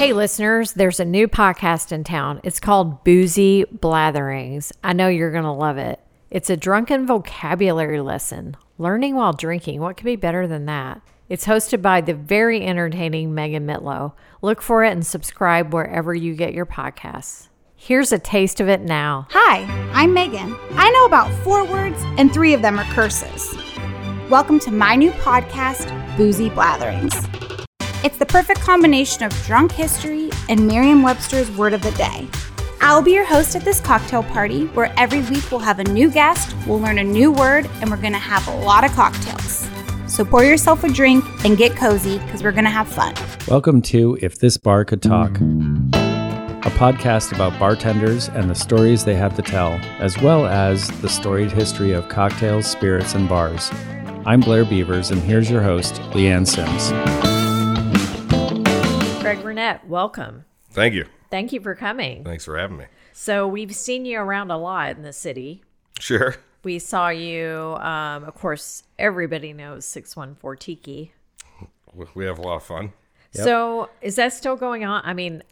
Hey, listeners, there's a new podcast in town. It's called Boozy Blatherings. I know you're going to love it. It's a drunken vocabulary lesson. Learning while drinking. What could be better than that? It's hosted by the very entertaining Megan Mitlow. Look for it and subscribe wherever you get your podcasts. Here's a taste of it now. Hi, I'm Megan. I know about four words, and three of them are curses. Welcome to my new podcast, Boozy Blatherings. It's the perfect combination of drunk history and Merriam Webster's word of the day. I'll be your host at this cocktail party where every week we'll have a new guest, we'll learn a new word, and we're going to have a lot of cocktails. So pour yourself a drink and get cozy because we're going to have fun. Welcome to If This Bar Could Talk, a podcast about bartenders and the stories they have to tell, as well as the storied history of cocktails, spirits, and bars. I'm Blair Beavers, and here's your host, Leanne Sims. Greg Burnett, welcome. Thank you. Thank you for coming. Thanks for having me. So, we've seen you around a lot in the city. Sure. We saw you, um, of course, everybody knows 614 Tiki. We have a lot of fun. So, is that still going on? I mean,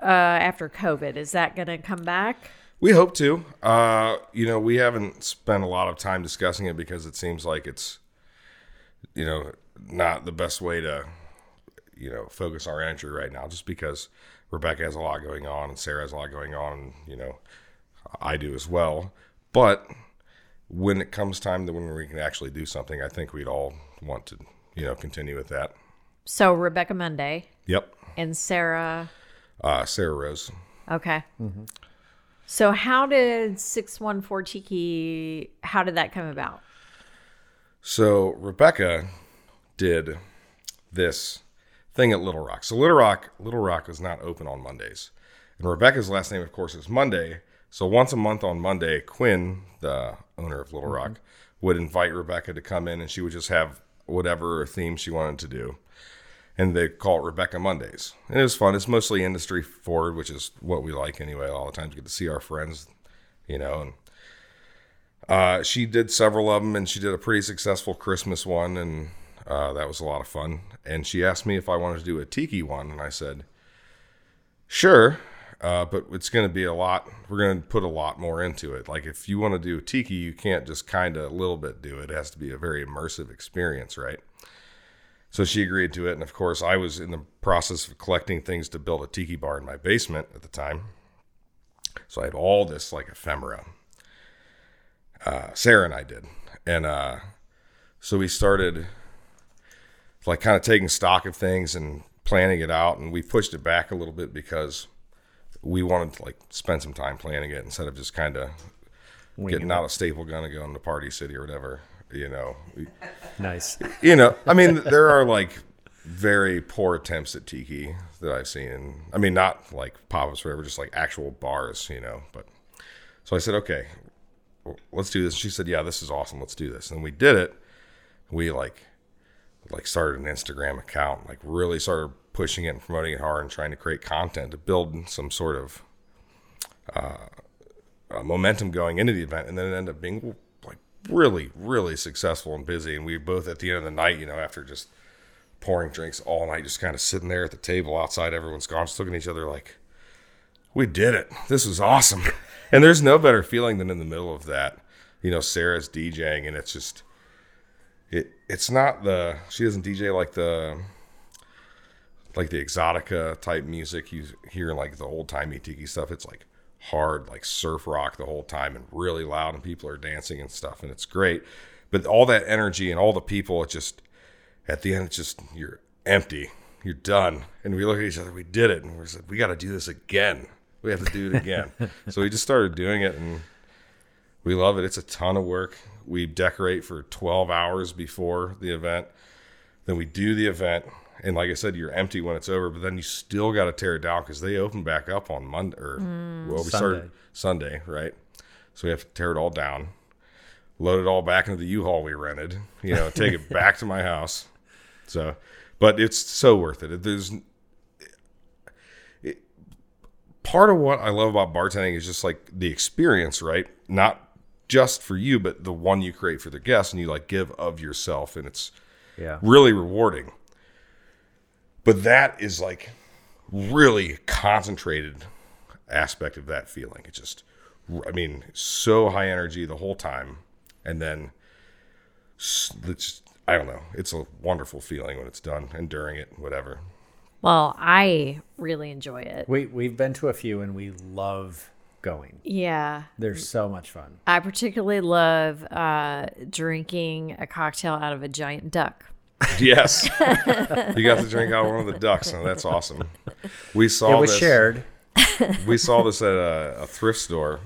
uh, after COVID, is that going to come back? We hope to. Uh, you know, we haven't spent a lot of time discussing it because it seems like it's, you know, not the best way to, you know, focus our energy right now. Just because Rebecca has a lot going on and Sarah has a lot going on, and you know, I do as well. But when it comes time to when we can actually do something, I think we'd all want to, you know, continue with that. So, Rebecca Monday Yep. and Sarah. Uh, Sarah Rose. Okay. So, how did 614 Tiki, how did that come about? So Rebecca did this thing at Little Rock. So Little Rock, Little Rock is not open on Mondays, and Rebecca's last name, of course, is Monday. So once a month on Monday, Quinn, the owner of Little Rock, would invite Rebecca to come in, and she would just have whatever theme she wanted to do. And they call it Rebecca Mondays. And it was fun. It's mostly industry forward, which is what we like anyway. All the times get to see our friends, you know, and uh, she did several of them, and she did a pretty successful Christmas one, and uh, that was a lot of fun. And she asked me if I wanted to do a tiki one, and I said, "Sure, uh, but it's going to be a lot. We're going to put a lot more into it. Like if you want to do a tiki, you can't just kind of a little bit do it. It has to be a very immersive experience, right?" So she agreed to it, and of course, I was in the process of collecting things to build a tiki bar in my basement at the time. So I had all this like ephemera uh, Sarah and I did. And uh, so we started like kind of taking stock of things and planning it out. And we pushed it back a little bit because we wanted to like spend some time planning it instead of just kind of getting out a staple gun and going to Party City or whatever. You know, Nice. you know, I mean, there are like very poor attempts at tiki that I've seen. I mean, not like pop ups, whatever, just like actual bars, you know. But so I said, okay, let's do this. She said, yeah, this is awesome. Let's do this. And we did it. We like, like started an Instagram account, like really started pushing it and promoting it hard and trying to create content to build some sort of uh, momentum going into the event, and then it ended up being like really, really successful and busy. And we both at the end of the night, you know, after just pouring drinks all night, just kind of sitting there at the table outside, everyone's gone, just looking at each other like, "We did it! This was awesome!" and there's no better feeling than in the middle of that, you know, Sarah's DJing, and it's just. It, it's not the she doesn't DJ like the like the exotica type music you hear like the old timey tiki stuff. It's like hard, like surf rock the whole time and really loud, and people are dancing and stuff, and it's great. But all that energy and all the people, it just at the end, it's just you're empty, you're done, and we look at each other, we did it, and we said we got to do this again. We have to do it again. so we just started doing it, and we love it. It's a ton of work. We decorate for 12 hours before the event. Then we do the event. And like I said, you're empty when it's over, but then you still got to tear it down because they open back up on Monday or mm, well, we started Sunday, right? So we have to tear it all down, load it all back into the U-Haul we rented, you know, take it back to my house. So, but it's so worth it. There's it, part of what I love about bartending is just like the experience, right? Not just for you, but the one you create for the guests, and you like give of yourself, and it's Yeah. really rewarding. But that is like really concentrated aspect of that feeling. It just, I mean, so high energy the whole time, and then it's I don't know. It's a wonderful feeling when it's done and during it, whatever. Well, I really enjoy it. We we've been to a few and we love going. Yeah. They're so much fun. I particularly love uh, drinking a cocktail out of a giant duck. Yes, you got to drink out of one of the ducks, and that's awesome. We saw it was this, shared. We saw this at a, a thrift store.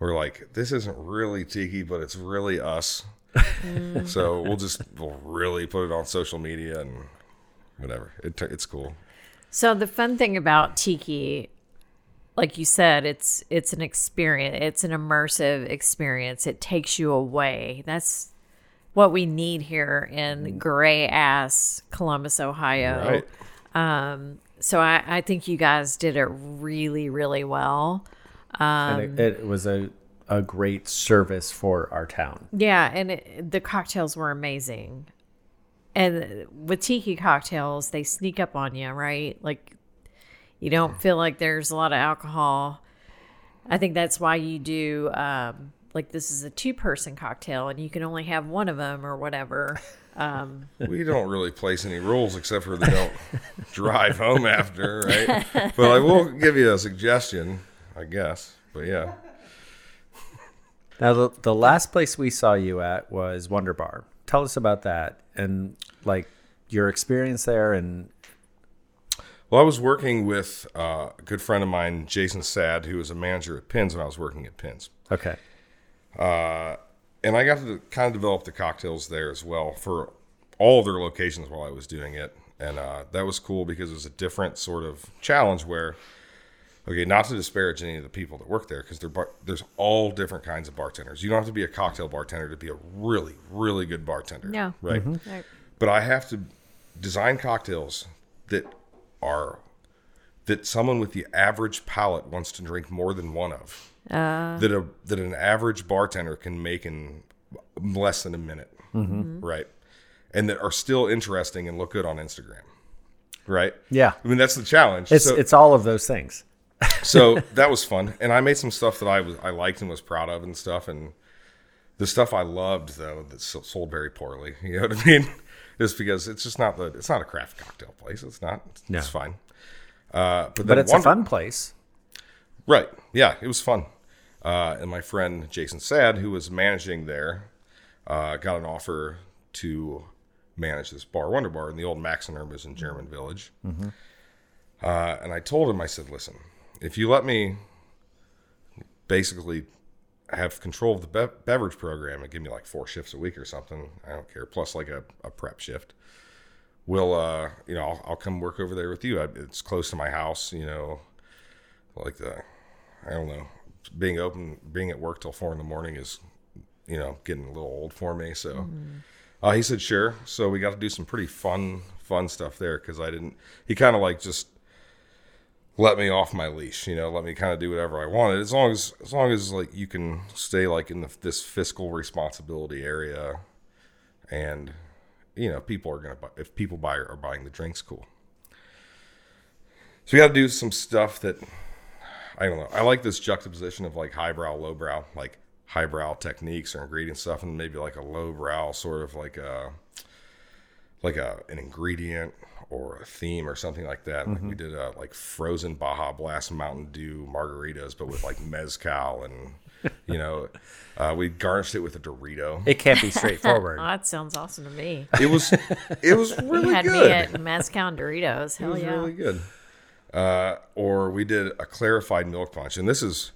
We're like, this isn't really tiki, but it's really us. so we'll just we'll really put it on social media and whatever. It, it's cool. So the fun thing about tiki, like you said, it's it's an experience. It's an immersive experience. It takes you away. That's what we need here in mm. gray ass Columbus, Ohio. Right. Um, so I, I think you guys did it really, really well. and it, um, it was a a great service for our town. Yeah, and it, the cocktails were amazing. And with tiki cocktails, they sneak up on you, right? Like you don't feel like there's a lot of alcohol. I think that's why you do um, like this is a two-person cocktail, and you can only have one of them or whatever. We don't really place any rules except for they don't drive home after, right? But I will give you a suggestion, I guess. But yeah. Now the the last place we saw you at was Wonder Bar. Tell us about that and like your experience there and Well, I was working with uh, a good friend of mine, Jason Sad, who was a manager at Pins when I was working at Pins. okay. and I got to kind of develop the cocktails there as well for all of their locations while I was doing it, and uh, that was cool because it was a different sort of challenge where, okay, not to disparage any of the people that work there because bar- there's all different kinds of bartenders. You don't have to be a cocktail bartender to be a really, really good bartender. Yeah. right. Right. But I have to design cocktails that are that someone with the average palate wants to drink more than one of. Ah. that a that an average bartender can make in less than a minute, mm-hmm. right? And that are still interesting and look good on Instagram, right? Yeah. I mean that's the challenge. It's so, it's all of those things. so that was fun, and I made some stuff that I was I liked and was proud of and stuff. And the stuff I loved though that sold very poorly. You know what I mean? Just because it's just not the it's not a craft cocktail place. It's not. It's, No. fine. Uh, but, But it's a fun place. Right. Yeah, it was fun. Uh, and my friend Jason Sad, who was managing there, uh, got an offer to manage this bar, Wonder Bar, in the old Max and Irma's in German Village. Uh, and I told him, I said, listen, if you let me basically have control of the be- beverage program and give me like four shifts a week or something, I don't care, plus like a, a prep shift. We'll, uh, you know, I'll, I'll come work over there with you. I, it's close to my house, you know, like the I don't know, being open, being at work till four in the morning is, you know, getting a little old for me. So uh, he said, sure. So we got to do some pretty fun, fun stuff there because I didn't, he kind of like just let me off my leash, you know, let me kind of do whatever I wanted. As long as, as long as like you can stay like in the, this fiscal responsibility area and, you know, people are to buy, if people buy are buying the drinks, cool. So we got to do some stuff that I don't know. I like this juxtaposition of like highbrow, lowbrow, like highbrow techniques or ingredient stuff, and maybe like a lowbrow sort of like a like a an ingredient or a theme or something like that. Like we did a like frozen Baja Blast Mountain Dew margaritas, but with like mezcal and you know, uh, we garnished it with a Dorito. It can't be Oh, straightforward. that sounds awesome to me. It was it was You really had good. me at Mezcal and Doritos. It Hell was yeah. really good. Uh, or we did a clarified milk punch, and this is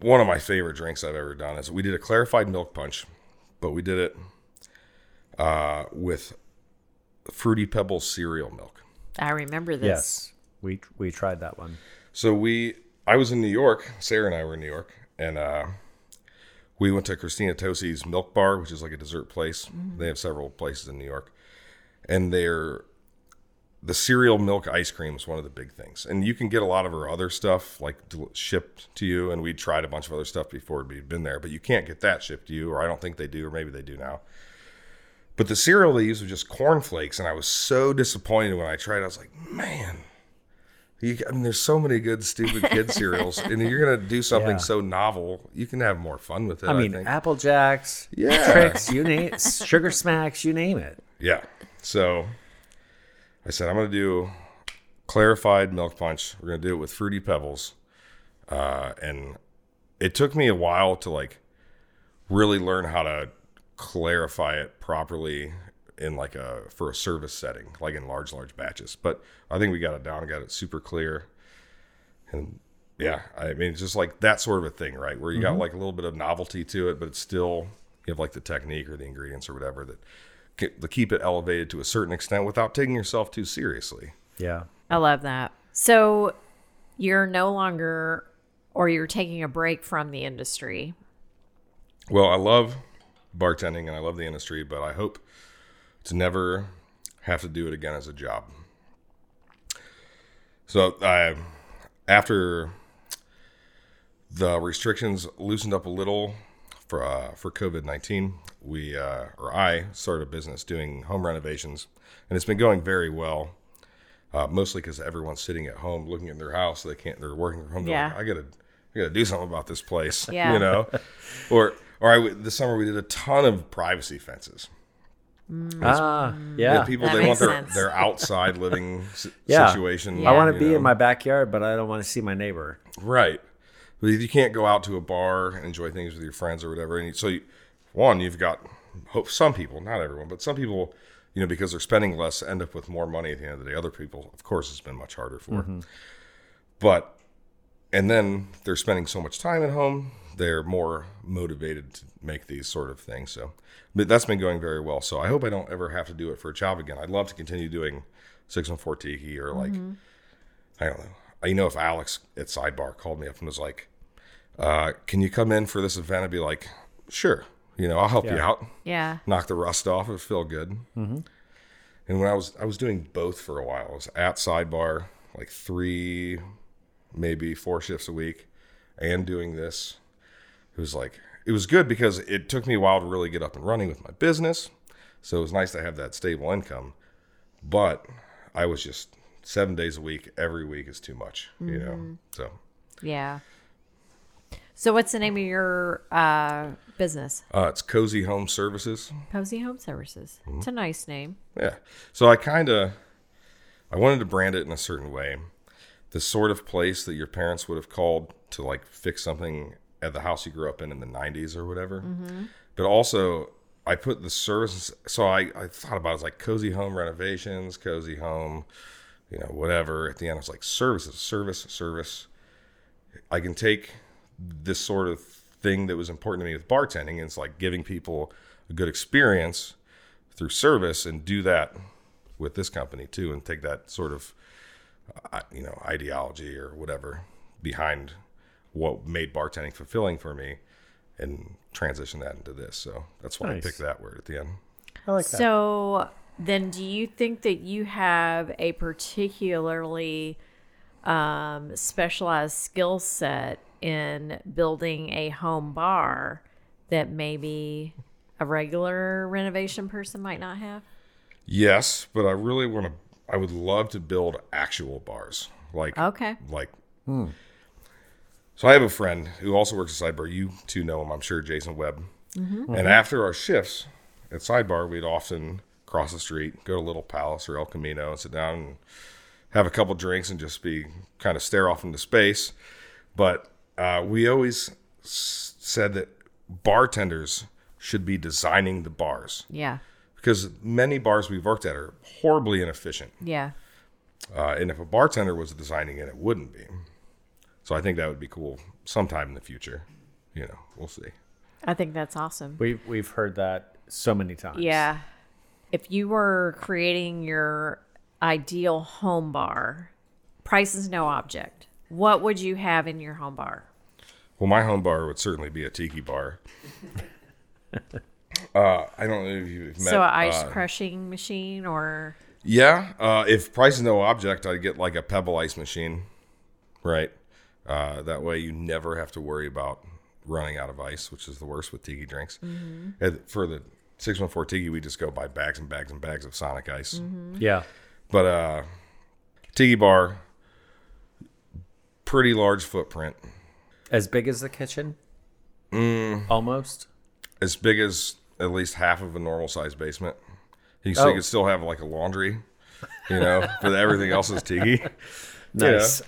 one of my favorite drinks I've ever done. Is we did a clarified milk punch, but we did it uh, with fruity pebbles cereal milk. I remember this. yes. We we tried that one. So we, I was in New York. Sarah and I were in New York, and uh, we went to Christina Tosi's Milk Bar, which is like a dessert place. They have several places in New York, and they're the cereal milk ice cream is one of the big things. And you can get a lot of her other stuff like shipped to you. And we tried a bunch of other stuff before we'd been there, but you can't get that shipped to you, or I don't think they do, or maybe they do now. But the cereal they use was just cornflakes, and I was so disappointed when I tried. it. I was like, man, You, I mean, there's so many good stupid kid cereals, and you're gonna do something Yeah. so novel. You can have more fun with it. I, I mean, think. Apple Jacks, Yeah. Trix, you name it, sugar smacks, you name it. Yeah. So I said I'm gonna do clarified milk punch. We're gonna do it with fruity pebbles, uh, and it took me a while to like really learn how to clarify it properly in like a for a service setting, like in large large batches. But I think we got it down, got it super clear, and yeah, I mean it's just like that sort of a thing, right? Where you got mm-hmm. like a little bit of novelty to it, but it's still you have like the technique or the ingredients or whatever that to keep it elevated to a certain extent without taking yourself too seriously. Yeah. I love that. So you're no longer, or you're taking a break from the industry. Well, I love bartending and I love the industry, but I hope to never have to do it again as a job. So, I after the restrictions loosened up a little for uh, for COVID nineteen, we uh, or I started a business doing home renovations, and it's been going very well. Uh, mostly because everyone's sitting at home looking at their house, they can't. They're working from home. Yeah. like, I gotta, I gotta do something about this place. Yeah. you know, or or I w- this summer we did a ton of privacy fences. Mm. Ah, mm. Yeah, yeah. people That they want their sense. their outside living s- Yeah. situation. Yeah. I want to be know. in my backyard, but I don't want to see my neighbor. Right. But if you can't go out to a bar and enjoy things with your friends or whatever, and you, so you, one, you've got hope. Some people, not everyone, but some people, you know, because they're spending less, end up with more money at the end of the day. Other people, of course, it's been much harder for. Mm-hmm. But and then they're spending so much time at home, they're more motivated to make these sort of things. So, but that's been going very well. So I hope I don't ever have to do it for a job again. I'd love to continue doing six six one four tiki or like I don't know. You know, if Alex at Sidebar called me up and was like, uh, "Can you come in for this event?" I'd be like, "Sure." You know, I'll help you out, Yeah. knock the rust off. It would feel good. Mm-hmm. And when I was, I was doing both for a while. I was at Sidebar like three, maybe four shifts a week, and doing this. It was like it was good because it took me a while to really get up and running with my business. So it was nice to have that stable income. But I was just seven days a week, every week is too much, you know. So Yeah. So what's the name of your uh, business? uh, it's Cozy Home Services. Cozy Home Services. Mm-hmm. It's a nice name. Yeah. So I kind of I wanted to brand it in a certain way. The sort of place that your parents would have called to like fix something at the house you grew up in in the 90s or whatever. But also I put the services so I, I thought about it as like cozy home renovations, cozy home, you know, whatever. At the end I was like services, service, service. I can take this sort of thing that was important to me with bartending and it's like giving people a good experience through service and do that with this company too and take that sort of uh, you know ideology or whatever behind what made bartending fulfilling for me and transition that into this so that's why Nice. i picked that word at the end I like that. So then do you think that you have a particularly um, specialized skill set in building a home bar that maybe a regular renovation person might not have? yes but i really want to i would love to build actual bars like Okay. like so i have a friend who also works at sidebar you two know him i'm sure jason webb and after our shifts at sidebar we'd often cross the street go to little palace or el camino and sit down and have a couple drinks and just be kind of stare off into space but uh, we always s- said that bartenders should be designing the bars Yeah. because many bars we've worked at are horribly inefficient Yeah. uh, and if a bartender was designing it, it wouldn't be. So I think that would be cool sometime in the future. You know, we'll see. I think that's awesome. We've we've heard that so many times. Yeah. If you were creating your ideal home bar, price is no object. What would you have in your home bar? Well, my home bar would certainly be a tiki bar. uh, I don't know if you've met. so, an ice uh, crushing machine or yeah, uh, if price is no object, I'd get like a pebble ice machine, right? Uh, that way, you never have to worry about running out of ice, which is the worst with tiki drinks. And for the six one four tiki, we just go buy bags and bags and bags of Sonic ice. Yeah. But uh Tiki Bar, pretty large footprint, As big as the kitchen? Mm. Almost. as big as at least half of a normal sized basement. You so Oh. you could still have like a laundry, you know, but everything else is tiki. Nice.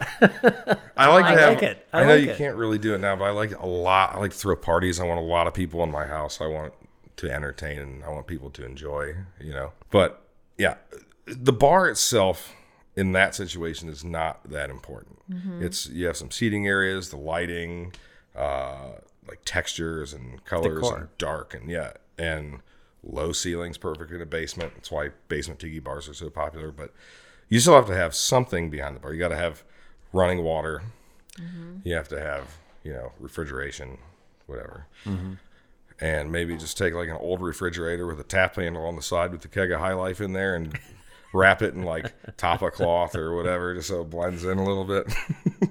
I like I to have. like it. I, I know like you it. can't really do it now, but I like a lot. I like to throw parties. I want a lot of people in my house. I want to entertain and I want people to enjoy. You know, but yeah, the bar itself in that situation is not that important. It's you have some seating areas, the lighting, uh, like textures and colors and dark and yeah, and low ceilings, perfect in a basement. That's why basement tiki bars are so popular. But you still have to have something behind the bar. You got to have running water. You have to have you know refrigeration, whatever. And maybe just take like an old refrigerator with a tap handle on the side with the keg of High Life in there and wrap it in like tapa cloth or whatever, just so it blends in a little bit.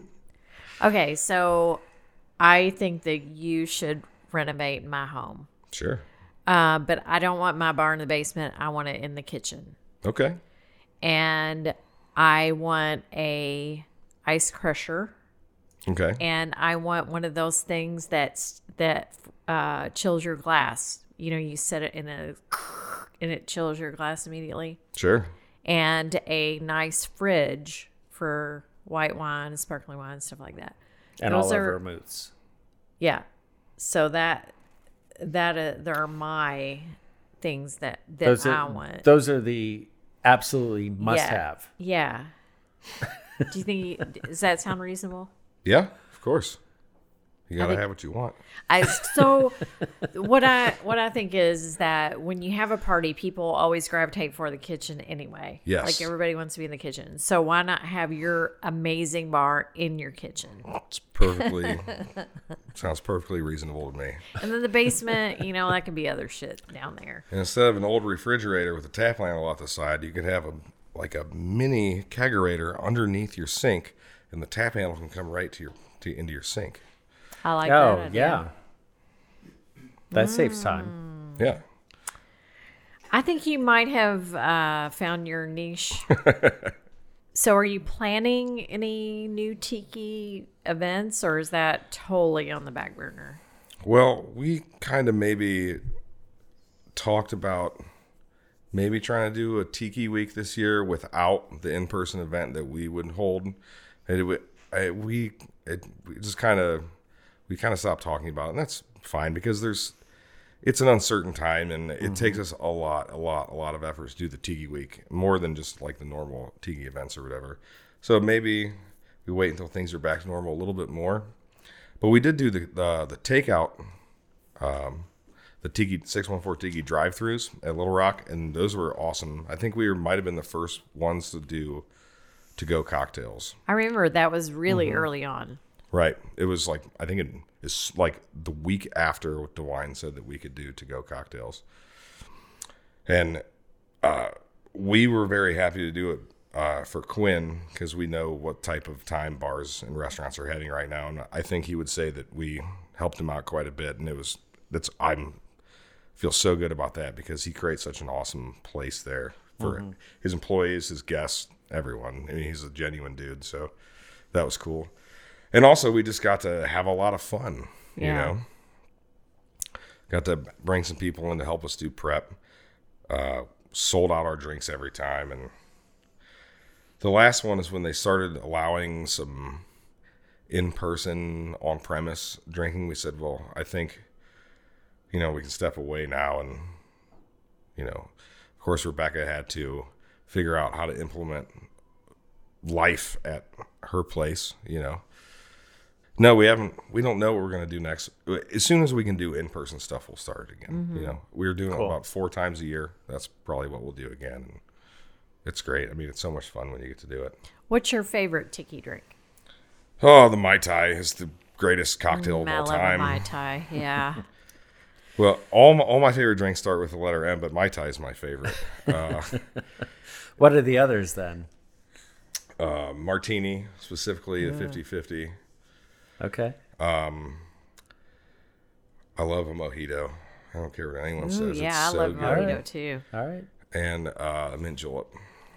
Okay, so I think that you should renovate my home. sure. Uh, but I don't want my bar in the basement. I want it in the kitchen. Okay. And I want a ice crusher Okay. and I want one of those things that's that uh, chills your glass. You know, you set it in a and it chills your glass immediately. Sure. And a nice fridge for white wine, sparkling wine, stuff like that. And Those all are- of vermouths. Yeah. So that that uh, there are my things that that Those I are, want. those are the absolutely must yeah. have. Yeah. Do you think does that sound reasonable? Yeah, of course. You gotta think- have what you want. I so what I what I think is, is that when you have a party, people always gravitate for the kitchen anyway. Yes. Like everybody wants to be in the kitchen. So why not have your amazing bar in your kitchen? It's perfectly sounds perfectly reasonable to me. And then the basement, you know, that could be other shit down there. And instead of an old refrigerator with a tap handle off the side, you could have a like a mini kegerator underneath your sink, and the tap handle can come right to your to, into your sink. I like that. Oh, yeah. That saves time. Yeah. I think you might have uh, found your niche. so, are you planning any new tiki events, or is that totally on the back burner? Well, we kind of maybe talked about maybe trying to do a tiki week this year without the in-person event that we would hold. And it would, we it we just kind of we kind of stopped talking about it, and that's fine because there's it's an uncertain time and it takes us a lot, a lot, a lot of effort to do the tiki week more than just like the normal tiki events or whatever. So maybe we wait until things are back to normal a little bit more. But we did do the the, the takeout, um, the Tiki six one four Tiki drive throughs at Little Rock, and those were awesome. I think we were, might have been the first ones to do to go cocktails. I remember that was really Mm-hmm. early on. Right. It was like I think it is like the week after what DeWine said that we could do to go cocktails, and uh, we were very happy to do it uh, for Quinn because we know what type of time bars and restaurants are having right now, and I think he would say that we helped him out quite a bit, and it was that's I'm feel so good about that because he creates such an awesome place there for his employees, his guests, everyone. I mean, he's a genuine dude, so that was cool. And also, we just got to have a lot of fun. You know, got to bring some people in to help us do prep. Uh, sold out our drinks every time, and the last one is when they started allowing some in-person, on-premise drinking. We said, "Well, I think, you know, we can step away now." And you know, of course, Rebecca had to figure out how to implement life at her place. You know, no, we haven't. We don't know what we're going to do next. As soon as we can do in-person stuff, we'll start again. You know, we're doing it about four times a year. That's probably what we'll do again. And it's great. I mean, it's so much fun when you get to do it. What's your favorite tiki drink? Oh, the mai tai is the greatest cocktail of all time. mai tai. Yeah. Well, all my, all my favorite drinks start with the letter M, but mai tai is my favorite. Uh, What are the others then? uh, martini, specifically the 50-50. Okay. Um, I love a mojito. I don't care what anyone Ooh, says. yeah, it's I so love good. mojito Alright. too. All right. And uh, a mint julep.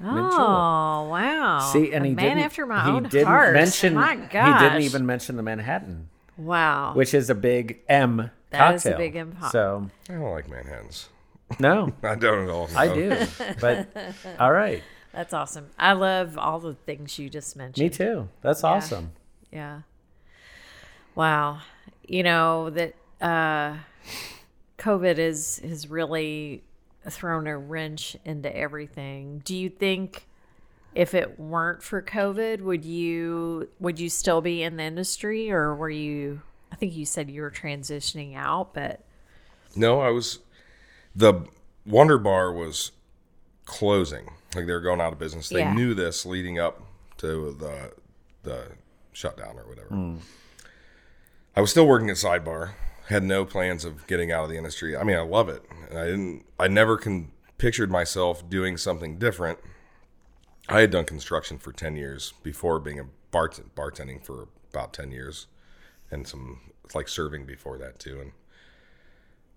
Oh wow! See, and a he man didn't, after my he own didn't heart. mention. My He didn't even mention the Manhattan, Wow. which is a big M That is a cocktail. big M co- So I don't like Manhattans. no, I don't at all. I do. But all right, That's awesome. I love all the things you just mentioned. me too. That's awesome. Yeah. Wow. You know that uh COVID is has really thrown a wrench into everything. Do you think if it weren't for COVID, would you would you still be in the industry or were you I think you said you were transitioning out, but No, I was. The Wonder Bar was closing. Like they were going out of business. They Yeah. knew this leading up to the the shutdown or whatever. I was still working at Sidebar. Had no plans of getting out of the industry. I mean, I love it. I didn't. I never can pictured myself doing something different. I had done construction for ten years before being a bart bartending for about ten years, and some like serving before that too. And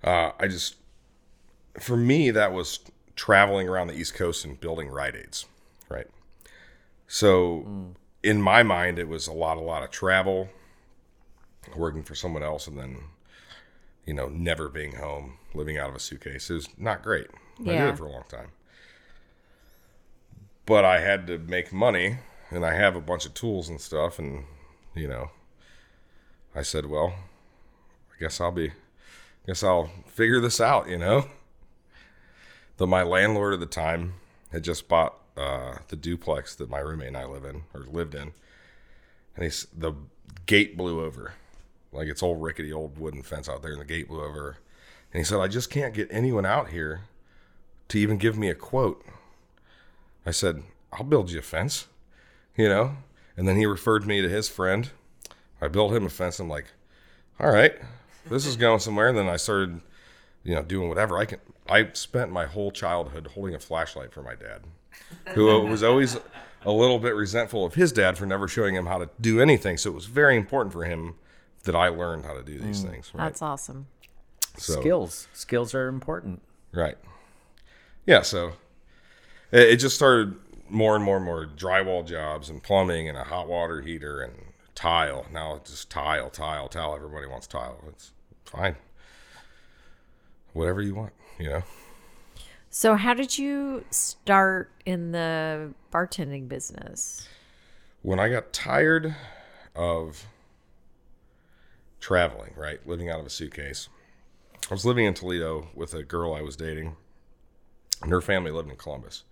uh, I just, for me, that was traveling around the East Coast and building Rite Aids, right? So, in my mind, it was a lot, a lot of travel, working for someone else, and then, you know, never being home, living out of a suitcase. It was not great. I did it for a long time. But I had to make money, and I have a bunch of tools and stuff, and, you know, I said, well, I guess I'll be I guess I'll figure this out, you know. Though my landlord at the time had just bought uh, the duplex that my roommate and I live in or lived in, and he's the gate blew over, like it's old rickety old wooden fence out there, and the gate blew over, and he said, "I just can't get anyone out here to even give me a quote." I said, "I'll build you a fence," you know, and then he referred me to his friend. I built him a fence. I'm like, all right, this is going somewhere. And then I started, you know, doing whatever I can. I spent my whole childhood holding a flashlight for my dad, who was always a little bit resentful of his dad for never showing him how to do anything. So it was very important for him that I learned how to do these mm. things. Right. that's awesome. So, Skills, skills are important. Right. Yeah. So it, it just started more and more and more drywall jobs and plumbing and a hot water heater and tile. Now it's just tile, tile, tile. Everybody wants tile. It's fine. Whatever you want, you know. So how did you start in the bartending business? When I got tired of traveling, right, living out of a suitcase, I was living in Toledo with a girl I was dating, and her family lived in Columbus.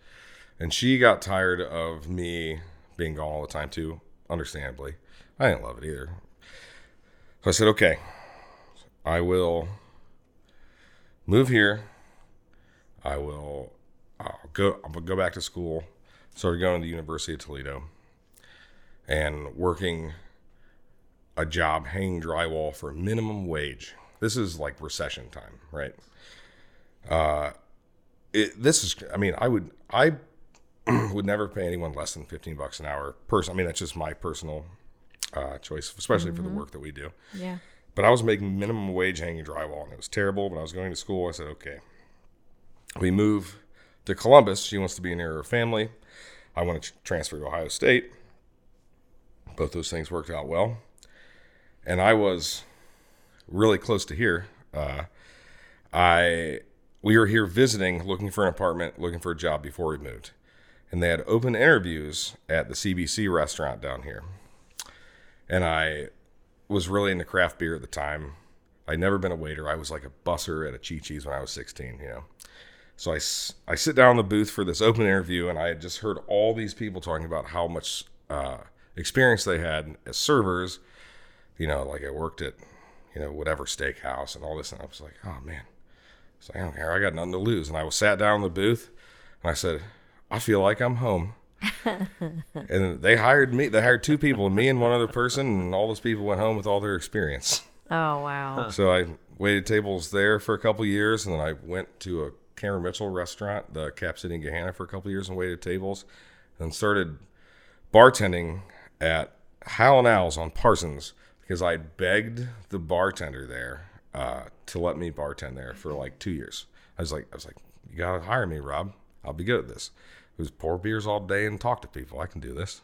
And she got tired of me being gone all the time, too, understandably. I didn't love it either. So I said, okay, I will move here. I will I'll go gonna go back to school. Started going to the University of Toledo and working a job hanging drywall for minimum wage. This is like recession time, right? Uh it, this is I mean, I would I would never pay anyone less than 15 bucks an hour person. I mean, that's just my personal uh, choice, especially for the work that we do. Yeah. But I was making minimum wage hanging drywall, and it was terrible. When I was going to school, I said, okay. We move to Columbus. She wants to be near her family. I want to transfer to Ohio State. Both those things worked out well. And I was really close to here. Uh, I we were here visiting, looking for an apartment, looking for a job before we moved, and they had open interviews at the CBC restaurant down here. And I was really into craft beer at the time. I'd never been a waiter. I was like a busser at a Chi Chi's when I was 16, you know. So I, I sit down in the booth for this open interview, and I had just heard all these people talking about how much uh, experience they had as servers. You know, like I worked at, you know, whatever steakhouse and all this, and I was like, oh man. So I don't care. I got nothing to lose. And I was sat down in the booth, and I said, I feel like I'm home. and they hired me. They hired two people, me and one other person, and all those people went home with all their experience. Oh wow. So I waited tables there for a couple years, and then I went to a Cameron Mitchell restaurant, the Cap City in Gahanna, for a couple years and waited tables, and started bartending at Hal and Al's on Parsons because I begged the bartender there uh, to let me bartend there for like two years. I was like, I was like, you gotta hire me, Rob. I'll be good at this. It was pour beers all day and talk to people. I can do this.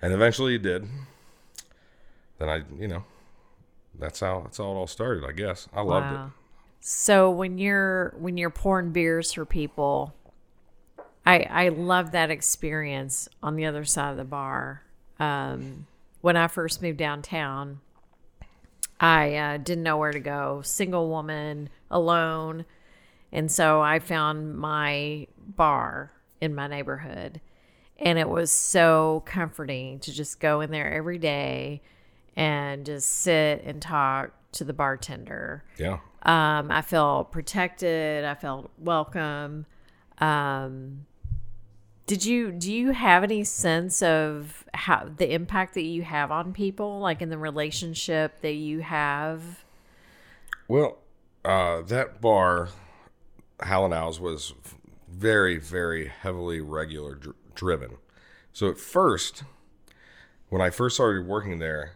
And eventually he did. Then I, you know, that's how that's how it all started. I guess I loved Wow. it. So when you're when you're pouring beers for people, I I love that experience on the other side of the bar. Um, when I first moved downtown, I uh, didn't know where to go. Single woman, alone, and so I found my bar in my neighborhood, and it was so comforting to just go in there every day and just sit and talk to the bartender. Yeah. Um, I felt protected. I felt welcome. Um, did you do you have any sense of how the impact that you have on people, like in the relationship that you have? Well, uh, that bar, Hal and Al's, was very, very heavily regular dr- driven. So at first, when I first started working there,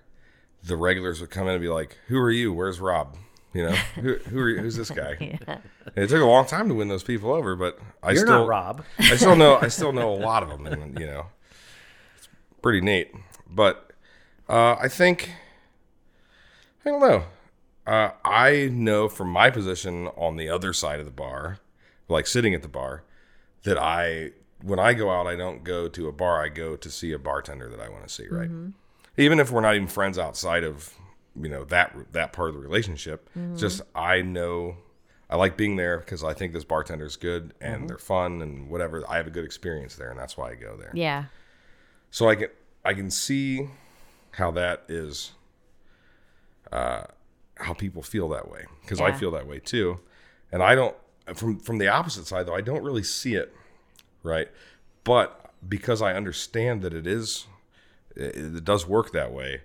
the regulars would come in and be like, "Who are you? Where's Rob? You know, who, who are? Who's this guy?" And it took a long time to win those people over, but I You're still not Rob. I still know I still know a lot of them, and you know, it's pretty neat. But uh, I think I don't know. Uh, I know from my position on the other side of the bar, like sitting at the bar, that I when I go out, I don't go to a bar. I go to see a bartender that I want to see. Right. Even if we're not even friends outside of you know that that part of the relationship, it's just I know I like being there because I think this bartender is good and they're fun and whatever. I have a good experience there, and that's why I go there. Yeah. So I can I can see how that is uh how people feel that way because I feel that way too. And I don't from from the opposite side though, I don't really see it, right? But because I understand that it is it, it does work that way,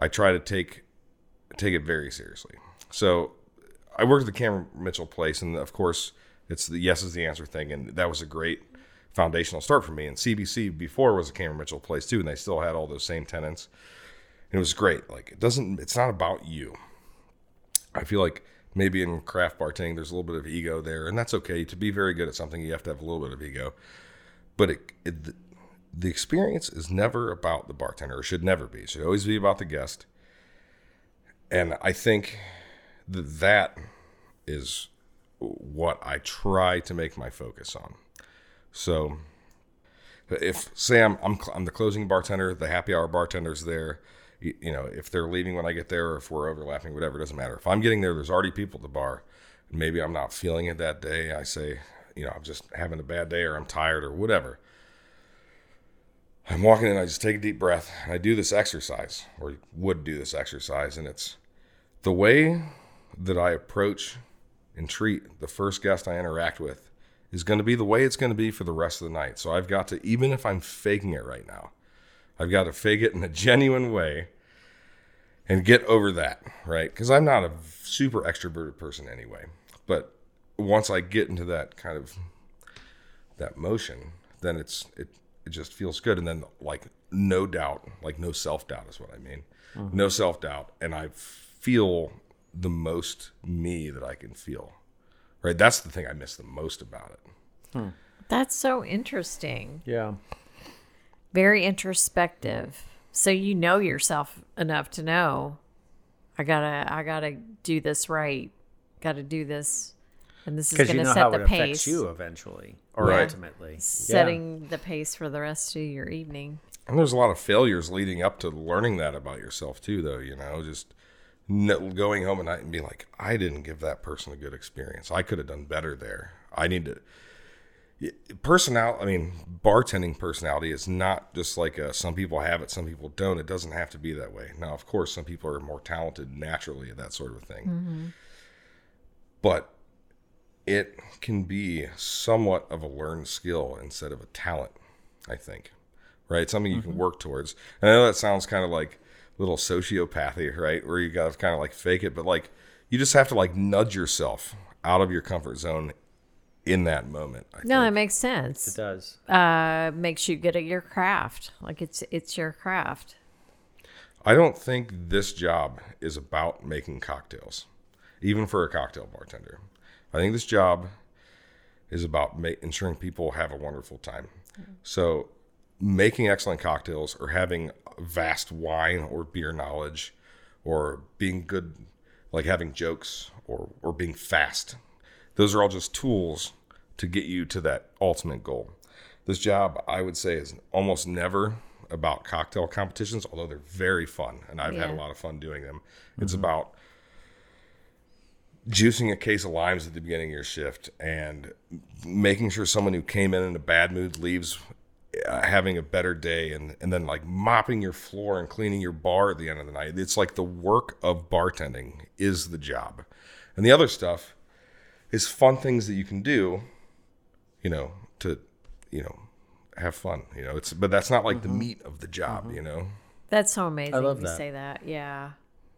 I try to take take it very seriously. So I worked at the Cameron Mitchell place, and of course, it's the yes is the answer thing, and that was a great foundational start for me. And CBC before was a Cameron Mitchell place too, and they still had all those same tenants. And it was great. Like it doesn't, it's not about you. I feel like maybe in craft bartending, there's a little bit of ego there, and that's okay. To be very good at something, you have to have a little bit of ego. But it, it the, experience is never about the bartender, or should never be. It should always be about the guest. And I think that that is what I try to make my focus on. So if say I'm I'm, the closing bartender, the happy hour bartender's there. You, you know, if they're leaving when I get there, or if we're overlapping, whatever, doesn't matter. If I'm getting there, there's already people at the bar. Maybe I'm not feeling it that day. I say, you know, I'm just having a bad day, or I'm tired, or whatever. I'm walking in, I just take a deep breath, and I do this exercise, or would do this exercise, and it's the way that I approach and treat the first guest I interact with is going to be the way it's going to be for the rest of the night. So I've got to, even if I'm faking it right now, I've got to fake it in a genuine way and get over that, right? Because I'm not a super extroverted person anyway. But once I get into that kind of that motion, then it's it it just feels good, and then like no doubt, like no self doubt is what I mean, mm-hmm. no self doubt, and I feel the most me that I can feel. Right, that's the thing I miss the most about it. Hmm. That's so interesting. Yeah. Very introspective. So you know yourself enough to know I gotta I gotta do this right. Gotta do this and this is Because gonna you know set how the it pace. affects you eventually or Right. ultimately. Setting the pace for the rest of your evening. And there's a lot of failures leading up to learning that about yourself too, though. You know, just going home at night and being like, I didn't give that person a good experience. I could have done better there. I need to. Personality, I mean, bartending personality is not just like a, some people have it, some people don't. It doesn't have to be that way. Now, of course, some people are more talented naturally at that sort of thing. Mm-hmm. But it can be somewhat of a learned skill instead of a talent, I think. Right? Something you can work towards. And I know that sounds kind of like little sociopathy, right? Where you got to kind of like fake it, but like you just have to like nudge yourself out of your comfort zone in that moment. I No, it makes sense. It does. Uh makes you good at your craft. Like it's it's your craft. I don't think this job is about making cocktails, even for a cocktail bartender. I think this job is about ma- ensuring people have a wonderful time. So, making excellent cocktails or having vast wine or beer knowledge or being good, like having jokes or, or being fast, those are all just tools to get you to that ultimate goal. This job, I would say, is almost never about cocktail competitions, although they're very fun and I've had a lot of fun doing them. It's mm-hmm. about juicing a case of limes at the beginning of your shift and making sure someone who came in in a bad mood leaves uh, having a better day and, and then like mopping your floor and cleaning your bar at the end of the night. It's like the work of bartending is the job. And the other stuff is fun things that you can do, you know, to, you know, have fun, you know, it's, but that's not like the meat of the job, you know? That's so amazing. I love you that. say that. Yeah.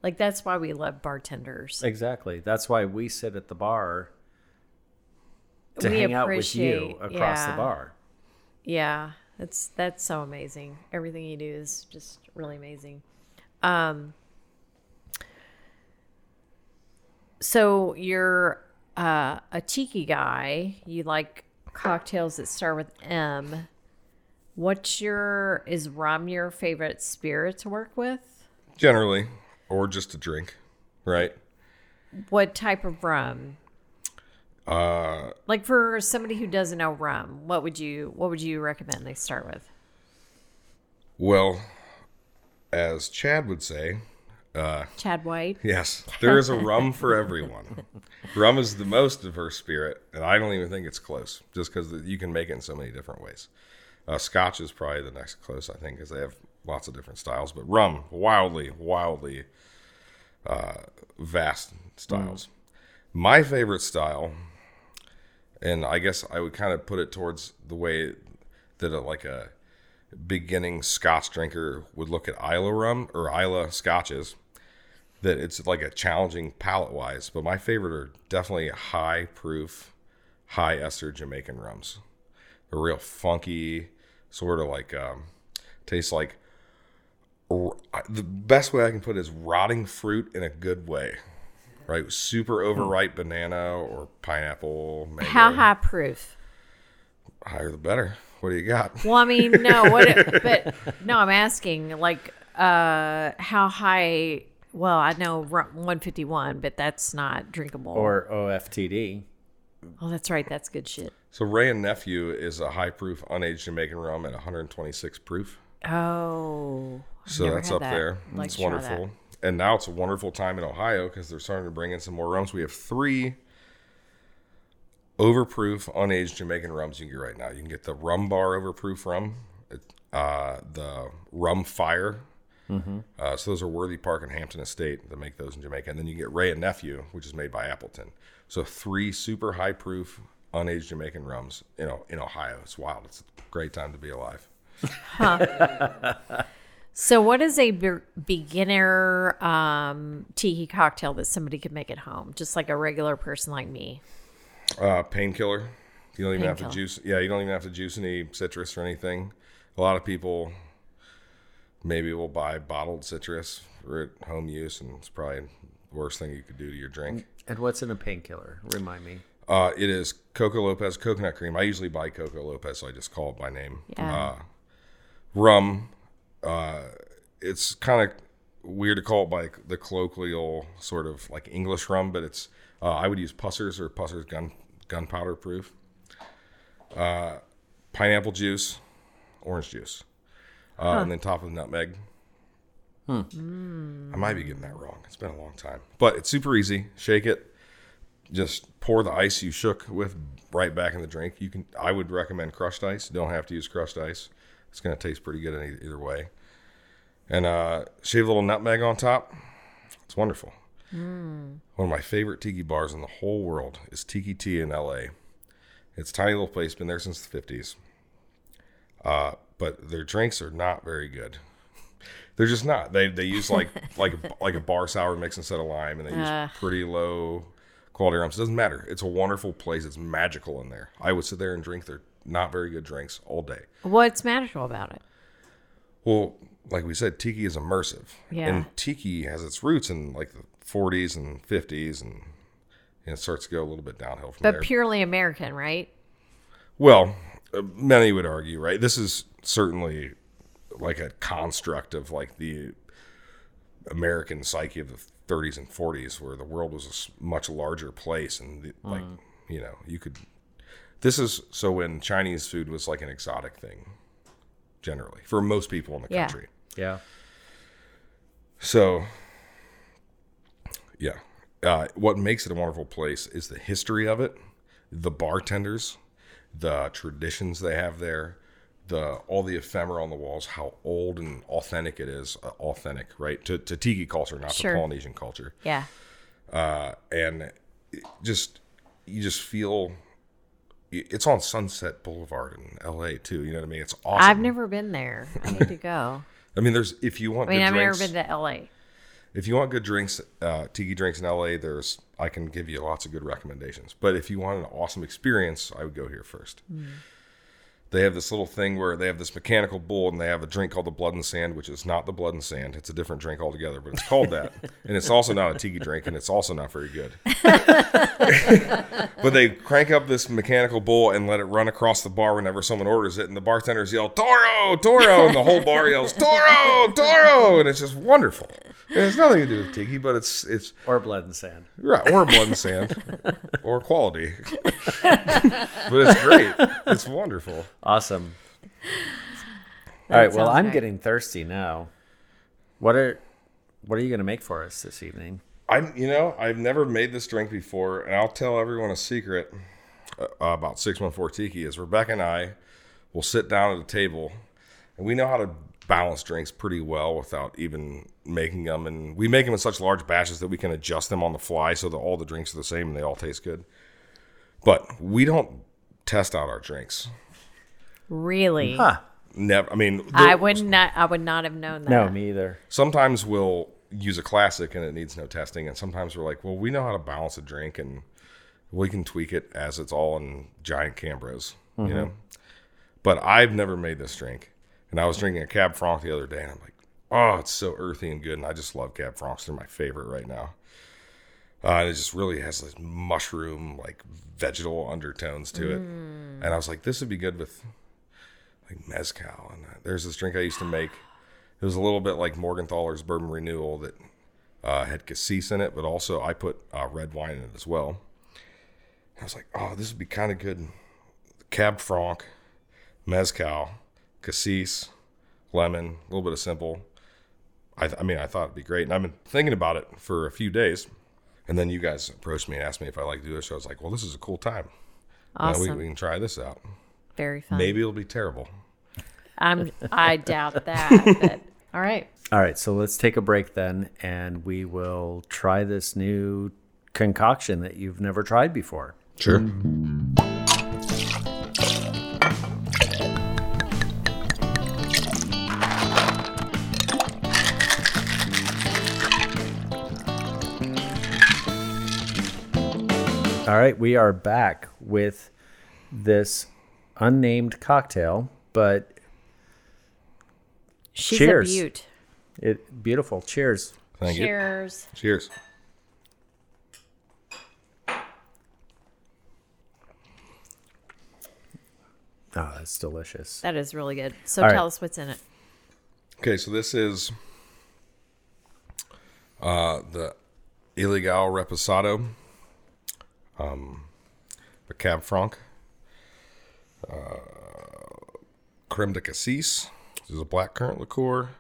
Like that's why we love bartenders. Exactly. That's why we sit at the bar to We hang out with you across yeah. the bar. Yeah, that's that's so amazing. Everything you do is just really amazing. Um, so you're uh, a tiki guy. You like cocktails that start with M. What's your is rum your favorite spirit to work with? Generally, or just a drink, right? What type of rum? Uh, Like for somebody who doesn't know rum, what would you what would you recommend they start with? well, as Chad would say, uh, Chad White. Yes, there is a rum for everyone. rum is the most diverse spirit, and I don't even think it's close, just because you can make it in so many different ways. Uh, Scotch is probably the next close, I think, because they have lots of different styles. But rum, wildly, wildly uh, vast styles. My favorite style, and I guess I would kind of put it towards the way that a, like a beginning Scotch drinker would look at Islay rum or Islay scotches that it's like a challenging palate wise, but my favorite are definitely high proof, high ester Jamaican rums. They're real funky, sort of like um, tastes like the best way I can put it is rotting fruit in a good way, right? Super overripe banana or pineapple. Mango. How high proof? Higher the better. What do you got? Well, I mean, no, what? but no, I'm asking like, uh, how high? Well, I know 151, but that's not drinkable. Or OFTD. oh, that's right, that's good shit. So Wray and Nephew is a high proof unaged Jamaican rum at 126 proof. Oh, I've So that's up that. there. I'd like it's wonderful. that. And now it's a wonderful time in Ohio because they're starting to bring in some more rums. We have three overproof unaged Jamaican rums you can get right now. You can get the Rum Bar overproof rum, uh, the Rum Fire. Uh, so those are Worthy Park and Hampden Estate that make those in Jamaica. And then you get Wray and Nephew, which is made by Appleton. So three super high proof unaged Jamaican rums in, O- in Ohio. It's wild. It's a great time to be alive. So, what is a be- beginner um, tiki cocktail that somebody could make at home, just like a regular person like me? Uh, painkiller. You don't even have to Painkiller. juice. Yeah, you don't even have to juice any citrus or anything. A lot of people maybe will buy bottled citrus for at home use, and it's probably the worst thing you could do to your drink. And what's in a painkiller? Remind me. Uh, it is Coco Lopez coconut cream. I usually buy Coco Lopez, so I just call it by name. Yeah. Uh, rum. Uh, it's kind of weird to call it by the colloquial sort of like English rum, but it's uh, I would use Pussers or Pussers gun gunpowder proof. Uh, pineapple juice, orange juice, uh, and then top of nutmeg. I might be getting that wrong. It's been a long time, but it's super easy. Shake it, just pour the ice you shook with right back in the drink. You can. I would recommend crushed ice. Don't have to use crushed ice. It's going to taste pretty good in e- either way. And uh, shave a little nutmeg on top. It's wonderful. One of my favorite tiki bars in the whole world is Tiki-Ti in LA. It's a tiny little place, been there since the 50s. Uh, but their drinks are not very good. They're just not. They they use like like like a bar sour mix instead of lime, and they use Ugh. pretty low quality rums. It doesn't matter. It's a wonderful place. It's magical in there. I would sit there and drink their not very good drinks all day. What's magical about it? Well, like we said, tiki is immersive. Yeah. And tiki has its roots in like the 40s and 50s, and, and it starts to go a little bit downhill from But there. purely American, right? Well, uh, many would argue, right? This is certainly like a construct of like the American psyche of the 30s and 40s, where the world was a much larger place, and the, like you know, you could. This is so when Chinese food was like an exotic thing, generally for most people in the Yeah. country. Yeah. So, yeah, uh, what makes it a wonderful place is the history of it, the bartenders, the traditions they have there, the all the ephemera on the walls, how old and authentic it is. Uh, authentic, right? To, to tiki culture, not Sure. to Polynesian culture, Yeah. uh, and just you just feel. It's on Sunset Boulevard in L.A. too. You know what I mean? It's awesome. I've never been there. I need to go. I mean, there's if you want I mean, I've drinks, never been to LA. if you want good drinks, uh, tiki drinks in LA, there's I can give you lots of good recommendations. But if you want an awesome experience, I would go here first. They have this little thing where they have this mechanical bull and they have a drink called the Blood and Sand, which is not the Blood and Sand. It's a different drink altogether, but it's called that. and it's also not a tiki drink and it's also not very good. but they crank up this mechanical bull and let it run across the bar whenever someone orders it. And the bartenders yell, Toro, Toro. And the whole bar yells, Toro, Toro. And it's just wonderful. It has nothing to do with tiki, but it's it's Or blood and sand. Right, or blood and sand, or quality. but it's great. It's wonderful. Awesome. All right. Well, I'm great. getting thirsty now. What are What are you going to make for us this evening? I'm, you know, I've never made this drink before, and I'll tell everyone a secret uh, about six one four tiki. Is Rebecca and I will sit down at a table, and we know how to balance drinks pretty well without even making them, and we make them in such large batches that we can adjust them on the fly so that all the drinks are the same and they all taste good. But we don't test out our drinks. Really? Huh. Never. I mean, I would not. I would not have known that. No, me either. sometimes we'll use a classic and it needs no testing and sometimes we're like well we know how to balance a drink and we can tweak it as it's all in giant cambros you mm-hmm. know but i've never made this drink and i was drinking a cab franc the other day and i'm like oh it's so earthy and good and i just love cab francs. They're my favorite right now. Uh, and it just really has this mushroom like vegetal undertones to it. And i was like this would be good with like mezcal. And uh, there's this drink i used to make. It was a little bit like Morgenthaler's Bourbon Renewal that uh, had cassis in it, but also I put uh, red wine in it as well. I was like, oh, this would be kind of good. Cab Franc, Mezcal, cassis, lemon, a little bit of simple. I, th- I mean, I thought it'd be great. And I've been thinking about it for a few days. And then you guys approached me and asked me if I like to do this. So I was like, well, this is a cool time. Uh, we, we can try this out. Very fun. Maybe it'll be terrible. I'm. I doubt that. But, all right. All right. So let's take a break then, and we will try this new concoction that you've never tried before. Sure. All right, we are back with this unnamed cocktail, but She's Cheers. a beaut. it beautiful. Cheers. Thank you. Cheers. Cheers. Oh, that's delicious. That is really good. So All tell right. us what's in it. Okay, so this is uh, the Ilegal Reposado, um, the Cab Franc, uh, Creme de Cassis. This is a black currant liqueur.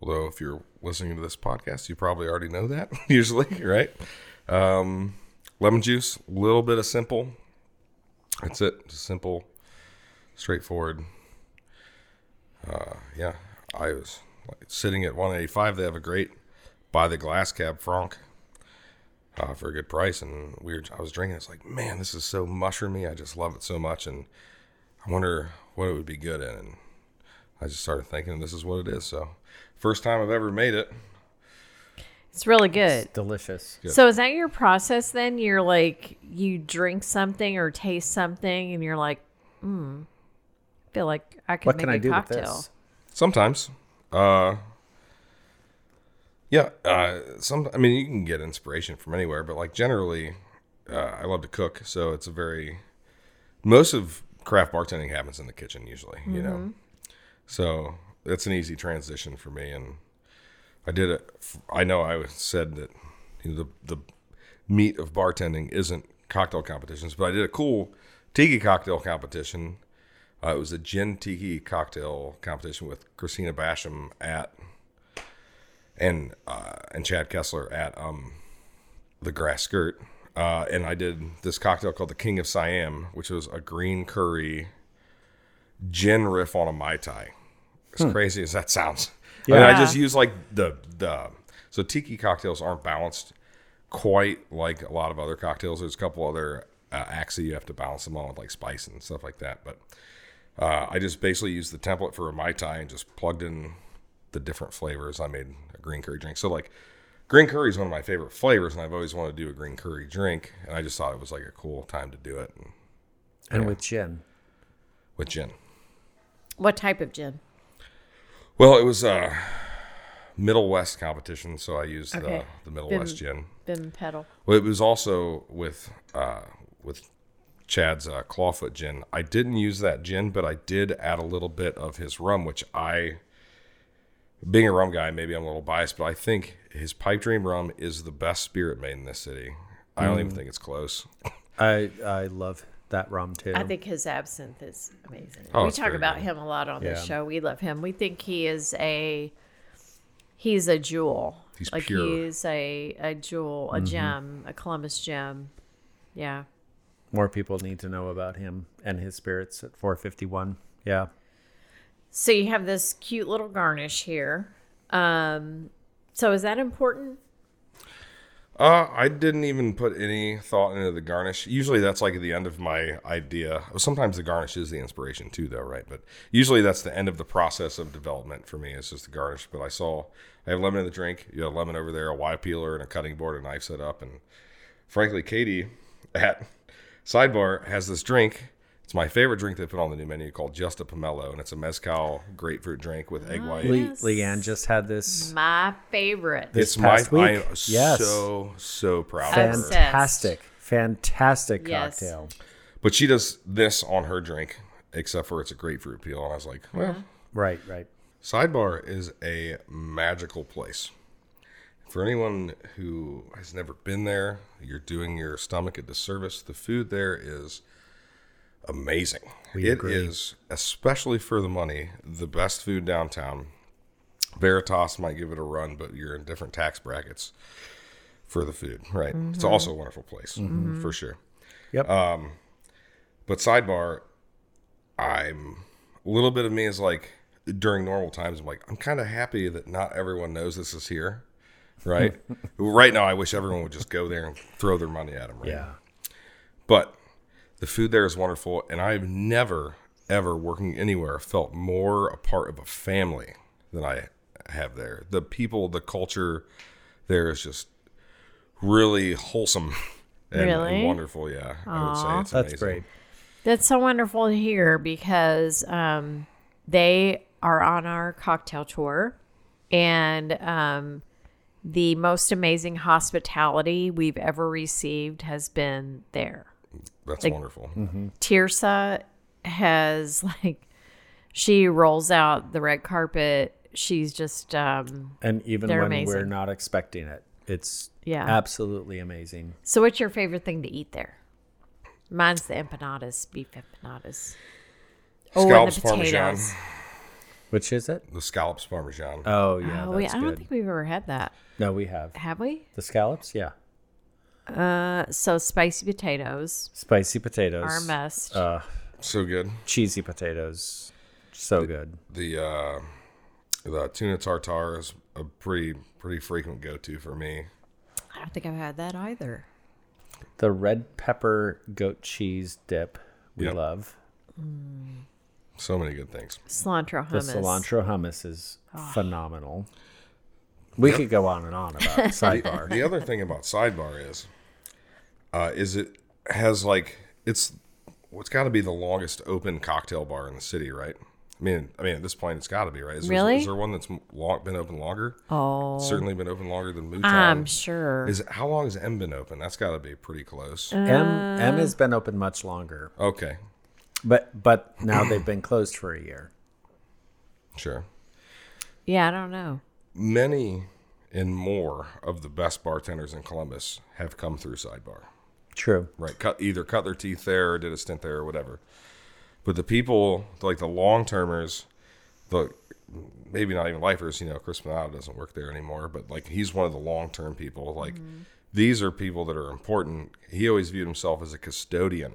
Although, if you're listening to this podcast, you probably already know that, usually, right? Um, lemon juice, a little bit of simple. That's it. Simple, straightforward yeah, I was sitting at 185. They have a great buy the glass cab franc uh, for a good price, and we were, I was drinking. It's like, man, this is so mushroomy. I just love it so much, and I wonder what it would be good in. And I just started thinking, this is what it is. So, first time I've ever made it. It's really good. Delicious. So is that your process then? You're like you drink something or taste something and you're like, hmm, I feel like I could What make can a I do cocktail. with this? Sometimes, uh, yeah, uh, some. I mean, you can get inspiration from anywhere, but like generally, uh, I love to cook, so it's a very most of craft bartending happens in the kitchen usually, you know. So it's an easy transition for me, and I did it. I know I said that you know, the the meat of bartending isn't cocktail competitions, but I did a cool tiki cocktail competition. Uh, it was a gin tiki cocktail competition with Christina Basham at and uh, and Chad Kessler at um, the Grass Skirt, uh, and I did this cocktail called the King of Siam, which was a green curry gin riff on a mai tai. As crazy as that sounds, I mean, I just use like the the so tiki cocktails aren't balanced quite like a lot of other cocktails. There's a couple other uh, acts that you have to balance them on with like spice and stuff like that, but. Uh, I just basically used the template for a mai tai and just plugged in the different flavors. I made a green curry drink. So like green curry is one of my favorite flavors, and I've always wanted to do a green curry drink, and I just thought it was like a cool time to do it and, And with gin. with gin. What type of gin? Well, it was a Middle West competition, so I used Okay. the the Middle Bim- West gin. Bim pedal. Well, it was also with uh, with Chad's uh, clawfoot gin. I didn't use that gin, but I did add a little bit of his rum, which I, being a rum guy, maybe I'm a little biased, but I think his Pipe Dream rum is the best spirit made in this city. I don't even think it's close. I I love that rum too. I think his absinthe is amazing. Oh, we talk about good. him a lot on this show. We love him. We think he is a he's a jewel. He's like pure. he's a a jewel, Mm-hmm. a gem, a Columbus gem. Yeah. More people need to know about him and his spirits at 451. Yeah. So you have this cute little garnish here. Um, so is that important? Uh, I didn't even put any thought into the garnish. Usually that's like at the end of my idea. Sometimes the garnish is the inspiration too, though, right? But usually that's the end of the process of development for me. It's just the garnish. But I saw I have lemon in the drink. You have lemon over there, a Y peeler, and a cutting board, a knife set up. And frankly, Katie at Sidebar has this drink. It's my favorite drink they put on the new menu called Just a Pomelo, and it's a mezcal grapefruit drink with egg white. Le- Leanne just had this My favorite. this it's my past week. I am yes. so so proud I'm of her. fantastic, fantastic Yes. cocktail. But she does this on her drink, except for it's a grapefruit peel. And I was like, well, uh-huh. Right, right. Sidebar is a magical place. For anyone who has never been there, you're doing your stomach a disservice. The food there is amazing. We It is, agree. especially for the money, the best food downtown. Veritas might give it a run, but you're in different tax brackets for the food, right? It's mm-hmm. also a wonderful place mm-hmm. for sure. Yep. Um, but sidebar, I'm a little bit of me is like during normal times. I'm like I'm kind of happy that not everyone knows this is here, right? right now, I wish everyone would just go there and throw their money at them. Right? yeah. But the food there is wonderful, and I've never ever working anywhere felt more a part of a family than I have there. The people, the culture there is just really wholesome and, and wonderful. Yeah, I would say it's That's amazing. great. That's so wonderful to hear because um, they are on our cocktail tour, and um, the most amazing hospitality we've ever received has been there. That's Like- wonderful. Tirsa has like she rolls out the red carpet. She's just um, And even They're when we're not expecting it, it's Yeah. absolutely amazing. so. What's your favorite thing to eat there? Mine's the empanadas, beef empanadas. Oh, and Scallops the Parmesan. potatoes. Which is it? The scallops Parmesan. Oh yeah, Oh, wait, that's I don't think we've ever had that. No, we have Have we? the scallops. Yeah, Uh, so spicy potatoes spicy potatoes are a must. Uh, so good. cheesy potatoes, so good. The uh, the tuna tartare is a pretty pretty frequent go to for me. I don't think I've had that either. The red pepper goat cheese dip we Yep. love. So many good things. Cilantro The hummus. cilantro hummus is Ah. phenomenal. We could go on and on about sidebar. The other thing about Sidebar is, uh, is it has like it's what's got to be the longest open cocktail bar in the city, right? I mean, I mean, at this point, it's got to be right. Is there, Really? is there one that's long, been open longer? Oh, Certainly been open longer than Mouton. I'm sure. Is how long has M been open? That's got to be pretty close. Uh, M M has been open much longer, Okay, But but now they've been closed for a year. Sure. Yeah, I don't know. Many and more of the best bartenders in Columbus have come through Sidebar. True. right? Cut either cut their teeth there or did a stint there or whatever. But the people like the long termers, the maybe not even lifers, you know, Chris Manado doesn't work there anymore, but like he's one of the long term people. Like mm-hmm. these are people that are important. He always viewed himself as a custodian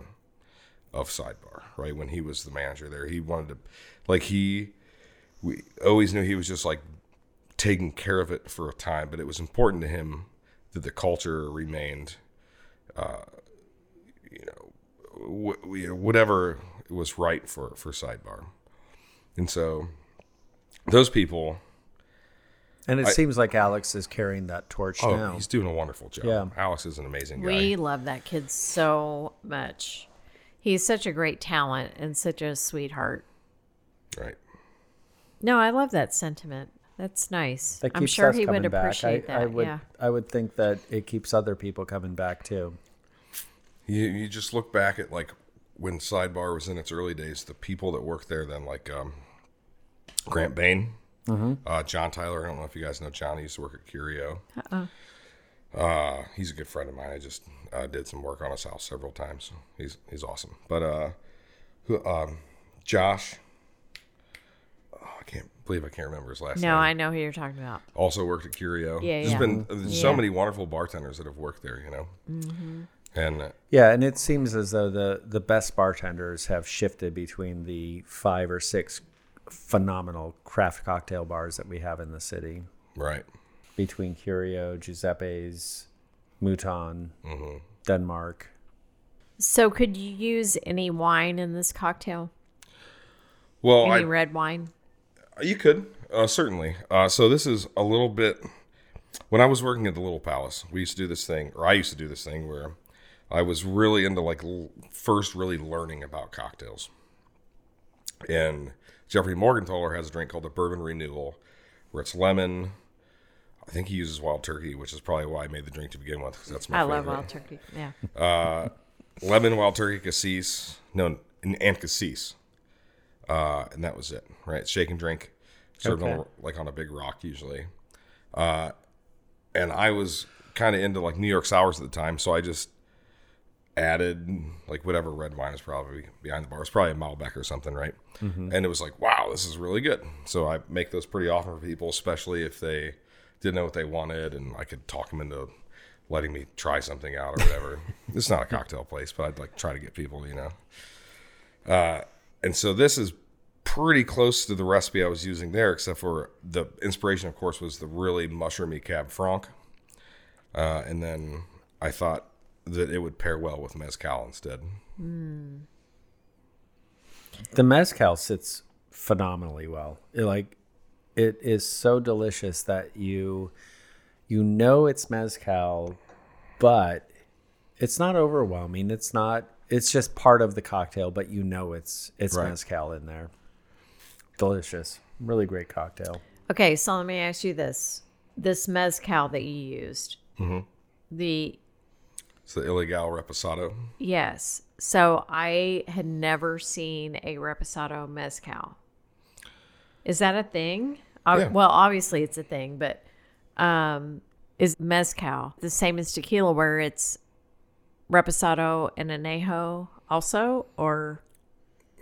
of Sidebar, right? When he was the manager there, he wanted to, like he, we always knew he was just like taking care of it for a time, but it was important to him that the culture remained Uh, wh- you know, whatever was right for for sidebar and so those people And it seems like Alex is carrying that torch oh now. he's doing a wonderful job Yeah. alex is an amazing guy We love that kid so much. He's such a great talent and such a sweetheart. right No, I love that sentiment. That's nice. That I'm sure he would back. appreciate I, that. I would yeah. I would think that it keeps other people coming back too. you, you just look back at like when sidebar was in its early days the people that worked there then like um, grant bain uh, john tyler i don't know if you guys know john he used to work at curio uh, he's a good friend of mine i just uh, did some work on his house several times he's he's awesome but uh who um josh oh, i can't believe i can't remember his last No, name No, I know who you're talking about. also worked at curio Yeah, there's yeah. been there's so many wonderful bartenders that have worked there you know Mm-hmm. and uh, Yeah, and it seems as though the the best bartenders have shifted between the five or six phenomenal craft cocktail bars that we have in the city. right Between Curio, Giuseppe's, Mouton, Mm-hmm. Denmark. So, could you use any wine in this cocktail? well Any I, red wine? You could uh, certainly. Uh, so this is a little bit. When I was working at the Little Palace, we used to do this thing, or I used to do this thing where I was really into like l- first really learning about cocktails. And Jeffrey Morgenthaler has a drink called the Bourbon Renewal, where it's lemon. I think he uses wild turkey, which is probably why I made the drink to begin with, because that's my I favorite. love wild turkey. Yeah. lemon, wild turkey, cassis, no, and, and cassis, uh, and that was it. Right, shake and drink, served Okay. on like on a big rock usually. Uh, and I was kind of into like New York sours at the time, so I just added like whatever red wine is probably behind the bar. It's probably a Malbec or something, right? And it was like, wow, this is really good. So I make those pretty often for people, especially if they didn't know what they wanted, and I could talk them into letting me try something out or whatever. it's not a cocktail place, but I'd like try to get people, you know. Uh, and so this is pretty close to the recipe I was using there, except for the inspiration, of course, was the really mushroomy Cab Franc. Uh, and then I thought that it would pair well with mezcal instead. The mezcal sits phenomenally well. It, like it is so delicious that you you know it's mezcal, but it's not overwhelming. It's not. It's just part of the cocktail, but you know it's it's Right. mezcal in there. Delicious, really great cocktail. Okay, so let me ask you this: this mezcal that you used, the It's the Ilegal Reposado. yes. So I had never seen a reposado mezcal. Is that a thing? Uh, Yeah. Well, obviously it's a thing, but um, is mezcal the same as tequila, where it's reposado and anejo also, or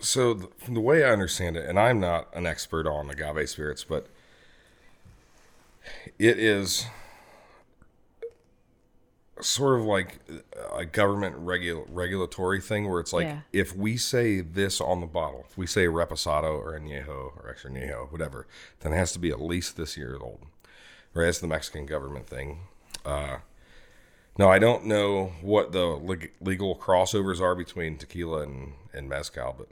So the, from the way I understand it, and I'm not an expert on agave spirits, but it is sort of like a government regu- regulatory thing where it's like Yeah. if we say this on the bottle, if we say reposado or añejo or extra añejo, whatever, then it has to be at least this year old. Right? That's the Mexican government thing. Uh, no, I don't know what the leg- legal crossovers are between tequila and, and mezcal, but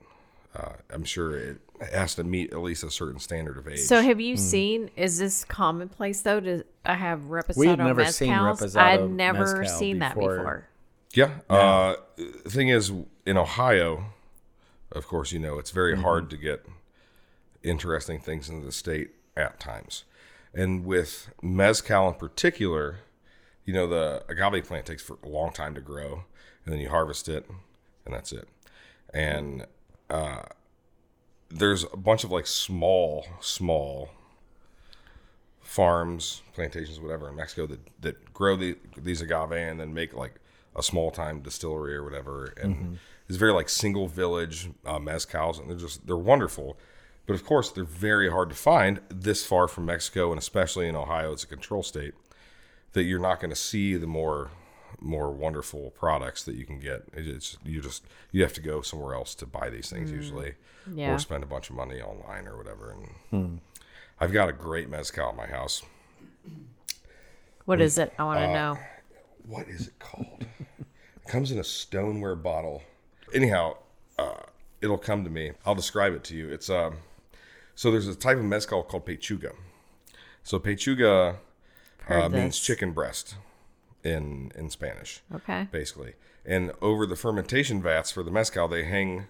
uh, I'm sure it has to meet at least a certain standard of age. So have you seen? Is this commonplace though to uh, have reposado We've never seen mezcals? reposado I'd never mezcal seen that before. before. Yeah. Uh, the thing is, in Ohio, of course, you know, it's very Mm-hmm. hard to get interesting things into the state at times. And with Mezcal in particular, you know, the agave plant takes for a long time to grow, and then you harvest it, and that's it. And there's a bunch of like small, small farms, plantations, whatever in Mexico that that grow the, these agave and then make like a small time distillery or whatever, and it's very like single village uh, mezcals, and they're just they're wonderful. But of course, they're very hard to find this far from Mexico, and especially in Ohio, it's a control state. That you're not going to see the more more wonderful products that you can get. It's you just you have to go somewhere else to buy these things usually, Yeah. or spend a bunch of money online or whatever. And I've got a great mezcal at my house. What is it? I want Uh, to know. What is it called? it comes in a stoneware bottle. Anyhow, uh, it'll come to me. I'll describe it to you. It's um, so there's a type of mezcal called pechuga. So pechuga Heard uh, means chicken breast in in Spanish. Okay. basically. And over the fermentation vats for the mezcal, they hang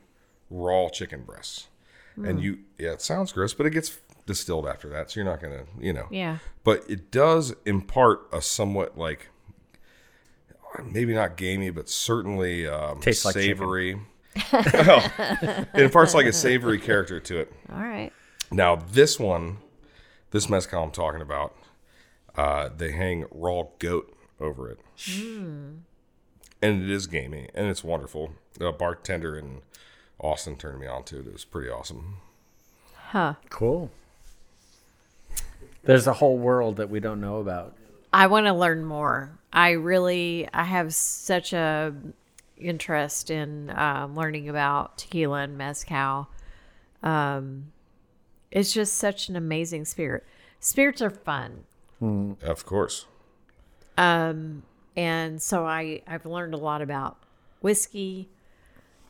raw chicken breasts. Hmm. And you, yeah, it sounds gross, but it gets distilled after that, so you're not gonna, you know. Yeah. But it does impart a somewhat like, maybe not gamey, but certainly um, Tastes like chicken. savory. Well, it imparts like a savory character to it. All right. Now, this one, this mezcal I'm talking about, uh, they hang raw goat over it. And it is gamey and it's wonderful. The bartender in Austin turned me on to it. It was pretty awesome. Huh. Cool. There's a whole world that we don't know about. I want to learn more. I really, I have such a interest in um, learning about tequila and mezcal. Um, it's just such an amazing spirit. Spirits are fun, Of course. and so I I've learned a lot about whiskey,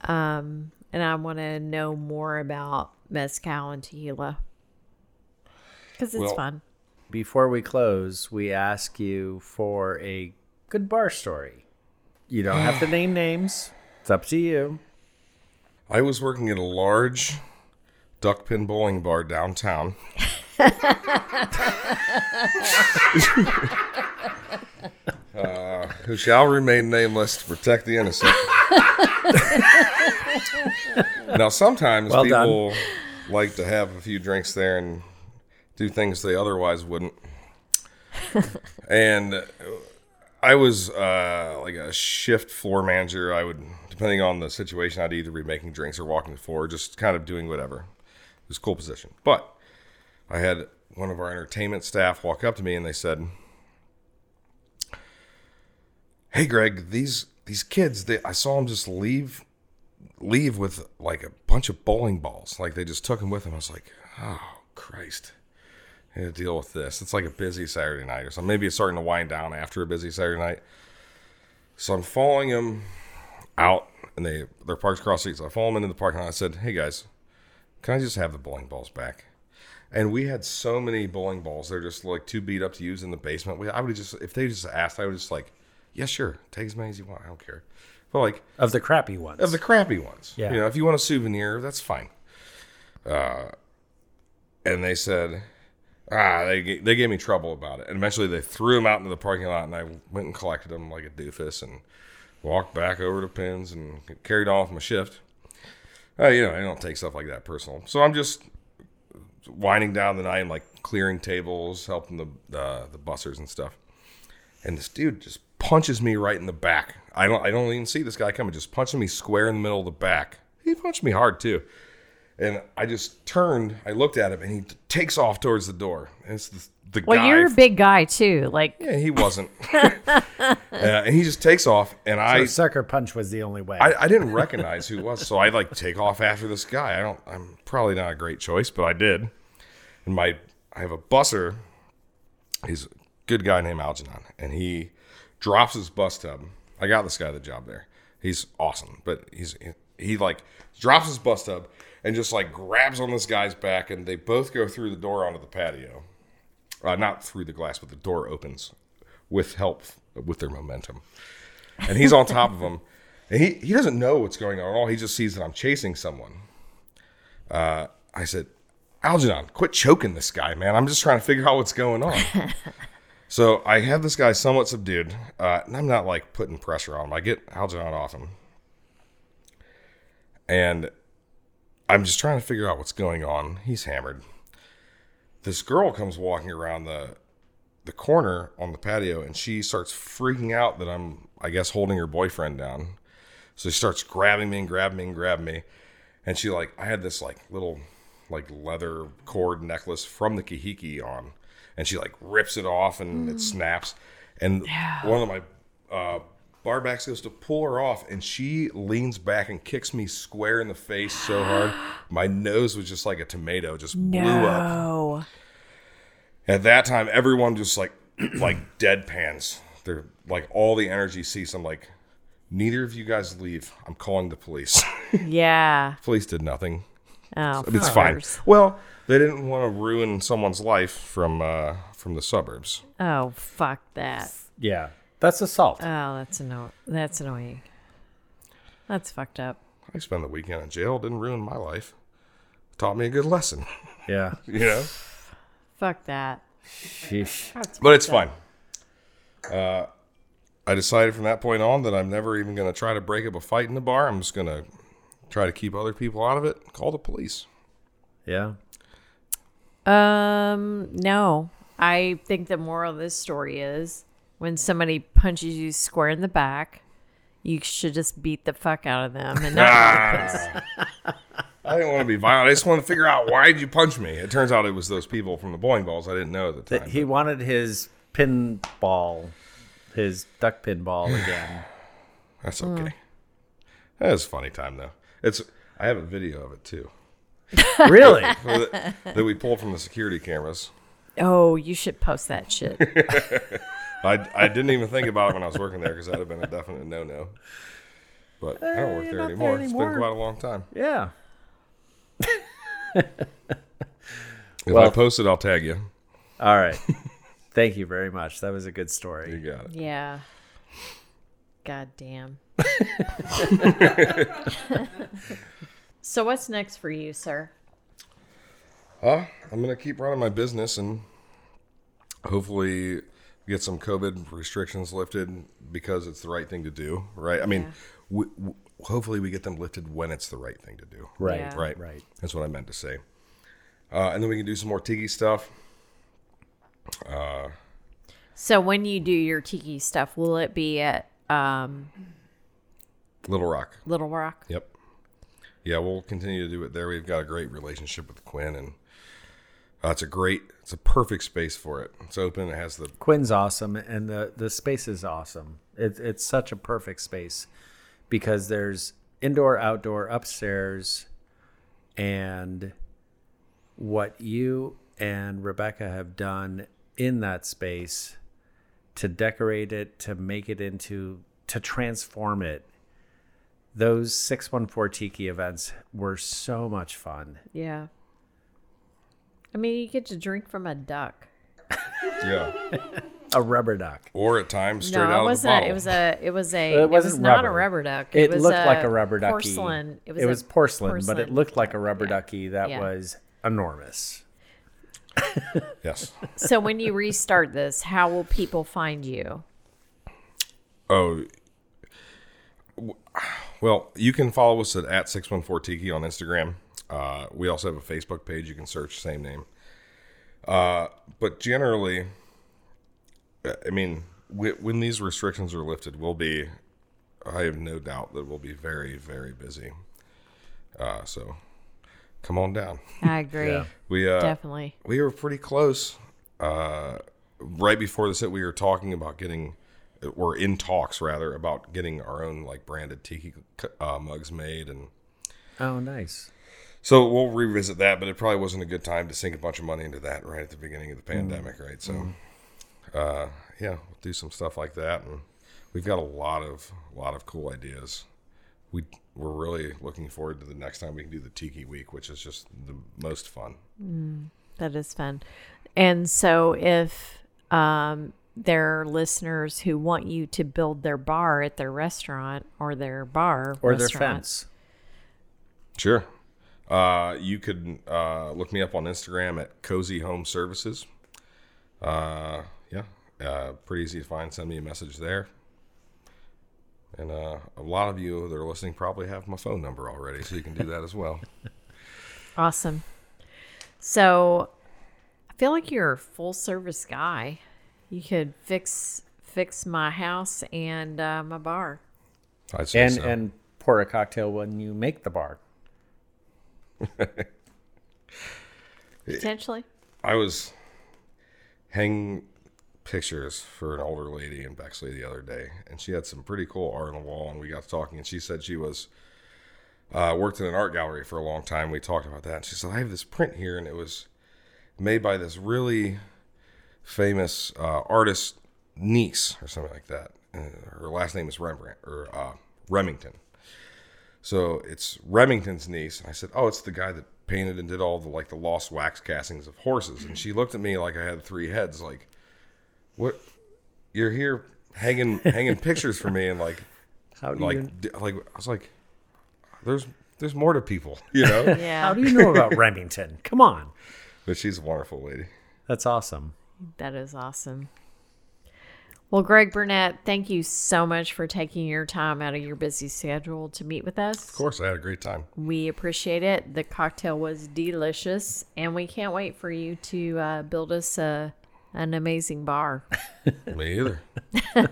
um, and I want to know more about mezcal and tequila because it's Well, fun. Before we close, we ask you for a good bar story. You don't have to name names. It's up to you. I was working at a large duck pin bowling bar downtown. uh, who shall remain nameless to protect the innocent. now, sometimes Well done. people like to have a few drinks there and do things they otherwise wouldn't. and I was uh, like a shift floor manager. I would, depending on the situation, I'd either be making drinks or walking the floor, just kind of doing whatever. It was a cool position. But I had one of our entertainment staff walk up to me and they said, "Hey, Greg, these these kids, they, I saw them just leave leave with like a bunch of bowling balls. Like they just took them with them. I was like, oh Christ." I had to deal with this. It's like a busy Saturday night or something. Maybe it's starting to wind down after a busy Saturday night. So I'm following them out, and they they're parked across the street. So I follow them into the parking lot. I said, "Hey guys, can I just have the bowling balls back?" And we had so many bowling balls. They're just like too beat up to use in the basement. We, I would just if they just asked, I would just like, "Yeah, sure, take as many as you want. I don't care." But like Of the crappy ones. of the crappy ones. Yeah. You know, if you want a souvenir, that's fine. Uh, and they said, ah, they they gave me trouble about it, and eventually they threw them out into the parking lot, and I went and collected them like a doofus, and walked back over to pins and carried on with my shift. Uh, you know, I don't take stuff like that personal, so I'm just winding down the night, and like clearing tables, helping the uh, the bussers and stuff. And this dude just punches me right in the back. I don't I don't even see this guy coming, just punching me square in the middle of the back. He punched me hard too. And I just turned, I looked at him and he t- takes off towards the door. And it's the, the Well, guy Well, you're a big guy too. Like, Yeah, he wasn't. uh, and he just takes off and I sucker punch was the only way. I, I didn't recognize who it was, so I like take off after this guy. I don't. I'm probably not a great choice, but I did. And my, I have a busser. He's a good guy named Algernon, and he drops his bus tub. I got this guy the job there. He's awesome, but he's he like drops his bus tub and just like grabs on this guy's back, and they both go through the door onto the patio. Uh, not through the glass, but the door opens with help with their momentum and he's on top of him. And he, he doesn't know what's going on at all. He just sees that I'm chasing someone. Uh, I said, Algernon, quit choking this guy, man. I'm just trying to figure out what's going on. so I have this guy somewhat subdued, uh, and I'm not like putting pressure on him. I get Algernon off him. And I'm just trying to figure out what's going on. He's hammered. This girl comes walking around the the corner on the patio and she starts freaking out that I'm I guess holding her boyfriend down. So she starts grabbing me and grabbing me and grabbing me. And she like I had this like little like leather cord necklace from the kahiki on. And she like rips it off and it snaps. And one of my uh barbacks goes to pull her off and she leans back and kicks me square in the face so hard. My nose was just like a tomato, just blew up. At that time, everyone just like like deadpans. They're like all the energy ceased. I'm like, neither of you guys leave. I'm calling the police. Yeah. police did nothing. Oh, It's fine. Well, they didn't want to ruin someone's life from uh, from the suburbs. Oh, fuck that. Yeah, that's assault. Oh, that's anno- That's annoying. That's fucked up. I spent the weekend in jail. Didn't ruin my life. Taught me a good lesson. yeah. You know. Fuck that. Sheesh. but it's fine. Uh, I decided from that point on that I'm never even going to try to break up a fight in the bar. I'm just going to try to keep other people out of it. Call the police. Yeah. Um, no. I think the moral of this story is when somebody punches you square in the back, you should just beat the fuck out of them and not Ah. I didn't want to be violent. I just wanted to figure out why did you punch me. It turns out it was those people from the bowling balls. I didn't know at the That time. he wanted his pinball, his duck pinball again. That's okay. That was a funny time though. It's I have a video of it too really? that that we pulled from the security cameras. Oh, you should post that shit. I, I didn't even think about it when I was working there because that'd have been a definite no no. But I don't work eh, there anymore. there It's been quite a long time. Yeah. If Well- I post it, I'll tag you. All right. Thank you very much. That was a good story. You got it. Yeah. God damn. so what's next for you, sir? Uh, I'm gonna keep running my business and hopefully get some COVID restrictions lifted because it's the right thing to do. Right? I mean, w- w- hopefully we get them lifted when it's the right thing to do. Right. Yeah. Right. Right. That's what I meant to say. Uh, and then we can do some more tiki stuff. So when you do your tiki stuff, will it be at um, Little Rock. Little Rock? Yep. Yeah, we'll continue to do it there. We've got a great relationship with Quinn, and uh, it's a great, it's a perfect space for it. It's open. It has the Quinn's awesome, and the the space is awesome. It's it's such a perfect space because there's indoor, outdoor, upstairs, and what you and Rebecca have done in that space to decorate it, to make it into, to transform it. Those 614 Tiki events were so much fun. Yeah. I mean, you get to drink from a duck. yeah, A rubber duck. or at times straight no, out it of the wasn't. bottle. It was a. It was a. It It, was wasn't a rubber. rubber duck. It, was looked like a rubber ducky. Porcelain. It a was porcelain, but it looked like a rubber Yeah. ducky that Yeah. was enormous. yes. So when you restart this, how will people find you? Oh, w- well, you can follow us at, at 614 Tiki on Instagram. Uh, we also have a Facebook page. You can search same name. Uh, but generally, uh, I mean, w- when these restrictions are lifted, we'll be, I have no doubt that we'll be very, very busy. Uh, so come on down. I agree. Yeah. We, uh, Definitely. we were pretty close. Uh, right before this hit, we were talking about getting, or in talks rather, about getting our own like branded tiki uh, mugs made, and Oh, nice. so we'll revisit that. But it probably wasn't a good time to sink a bunch of money into that right at the beginning of the pandemic, right? So, uh, yeah, we'll do some stuff like that, and we've got a lot of a lot of cool ideas. We we're really looking forward to the next time we can do the Tiki Week, which is just the most fun. That is fun. And so if um, there are listeners who want you to build their bar at their restaurant or their bar Or their restaurant, fence. Sure. Uh, you could uh, look me up on Instagram at Cozy Home Services. Uh, yeah, uh, pretty easy to find. Send me a message there. And uh, a lot of you that are listening probably have my phone number already, so you can do that as well. Awesome. So I feel like you're a full service guy. You could fix fix my house and uh, my bar. I'd say And so. and pour a cocktail when you make the bar. Potentially. I was hanging pictures for an older lady in Bexley the other day, and she had some pretty cool art on the wall. And we got to talking, and she said she was uh, worked in an art gallery for a long time. We talked about that, and she said I have this print here, and it was made by this really famous uh, artist niece or something like that. And her last name is Rembrandt or uh, Remington. So it's Remington's niece. And I said, "Oh, it's the guy that painted and did all the like the lost wax castings of horses." And she looked at me like I had three heads. Like, what? You're here hanging hanging pictures for me, and like, How do you like, d- like I was like, "There's there's more to people, you know." Yeah. How do you know about Remington? Come on. but she's a wonderful lady. That's awesome. That is awesome. Well, Greg Burnett, thank you so much for taking your time out of your busy schedule to meet with us. Of course, I had a great time. We appreciate it. The cocktail was delicious, and we can't wait for you to uh, build us a, an amazing bar. Me either.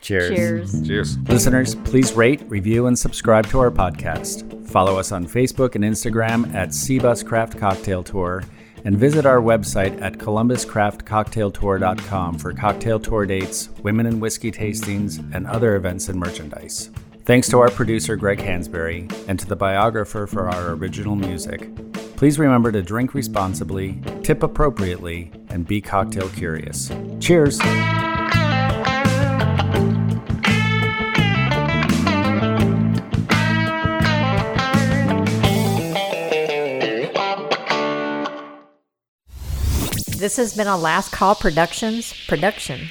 Cheers. Cheers. Cheers. Listeners, please rate, review, and subscribe to our podcast. Follow us on Facebook and Instagram at Seabus Craft Cocktail Tour and visit our website at columbuscraftcocktailtour.com for cocktail tour dates, women and whiskey tastings, and other events and merchandise. Thanks to our producer Greg Hansberry and to the biographer for our original music. Please remember to drink responsibly, tip appropriately, and be cocktail curious. Cheers! This has been a Last Call Productions production.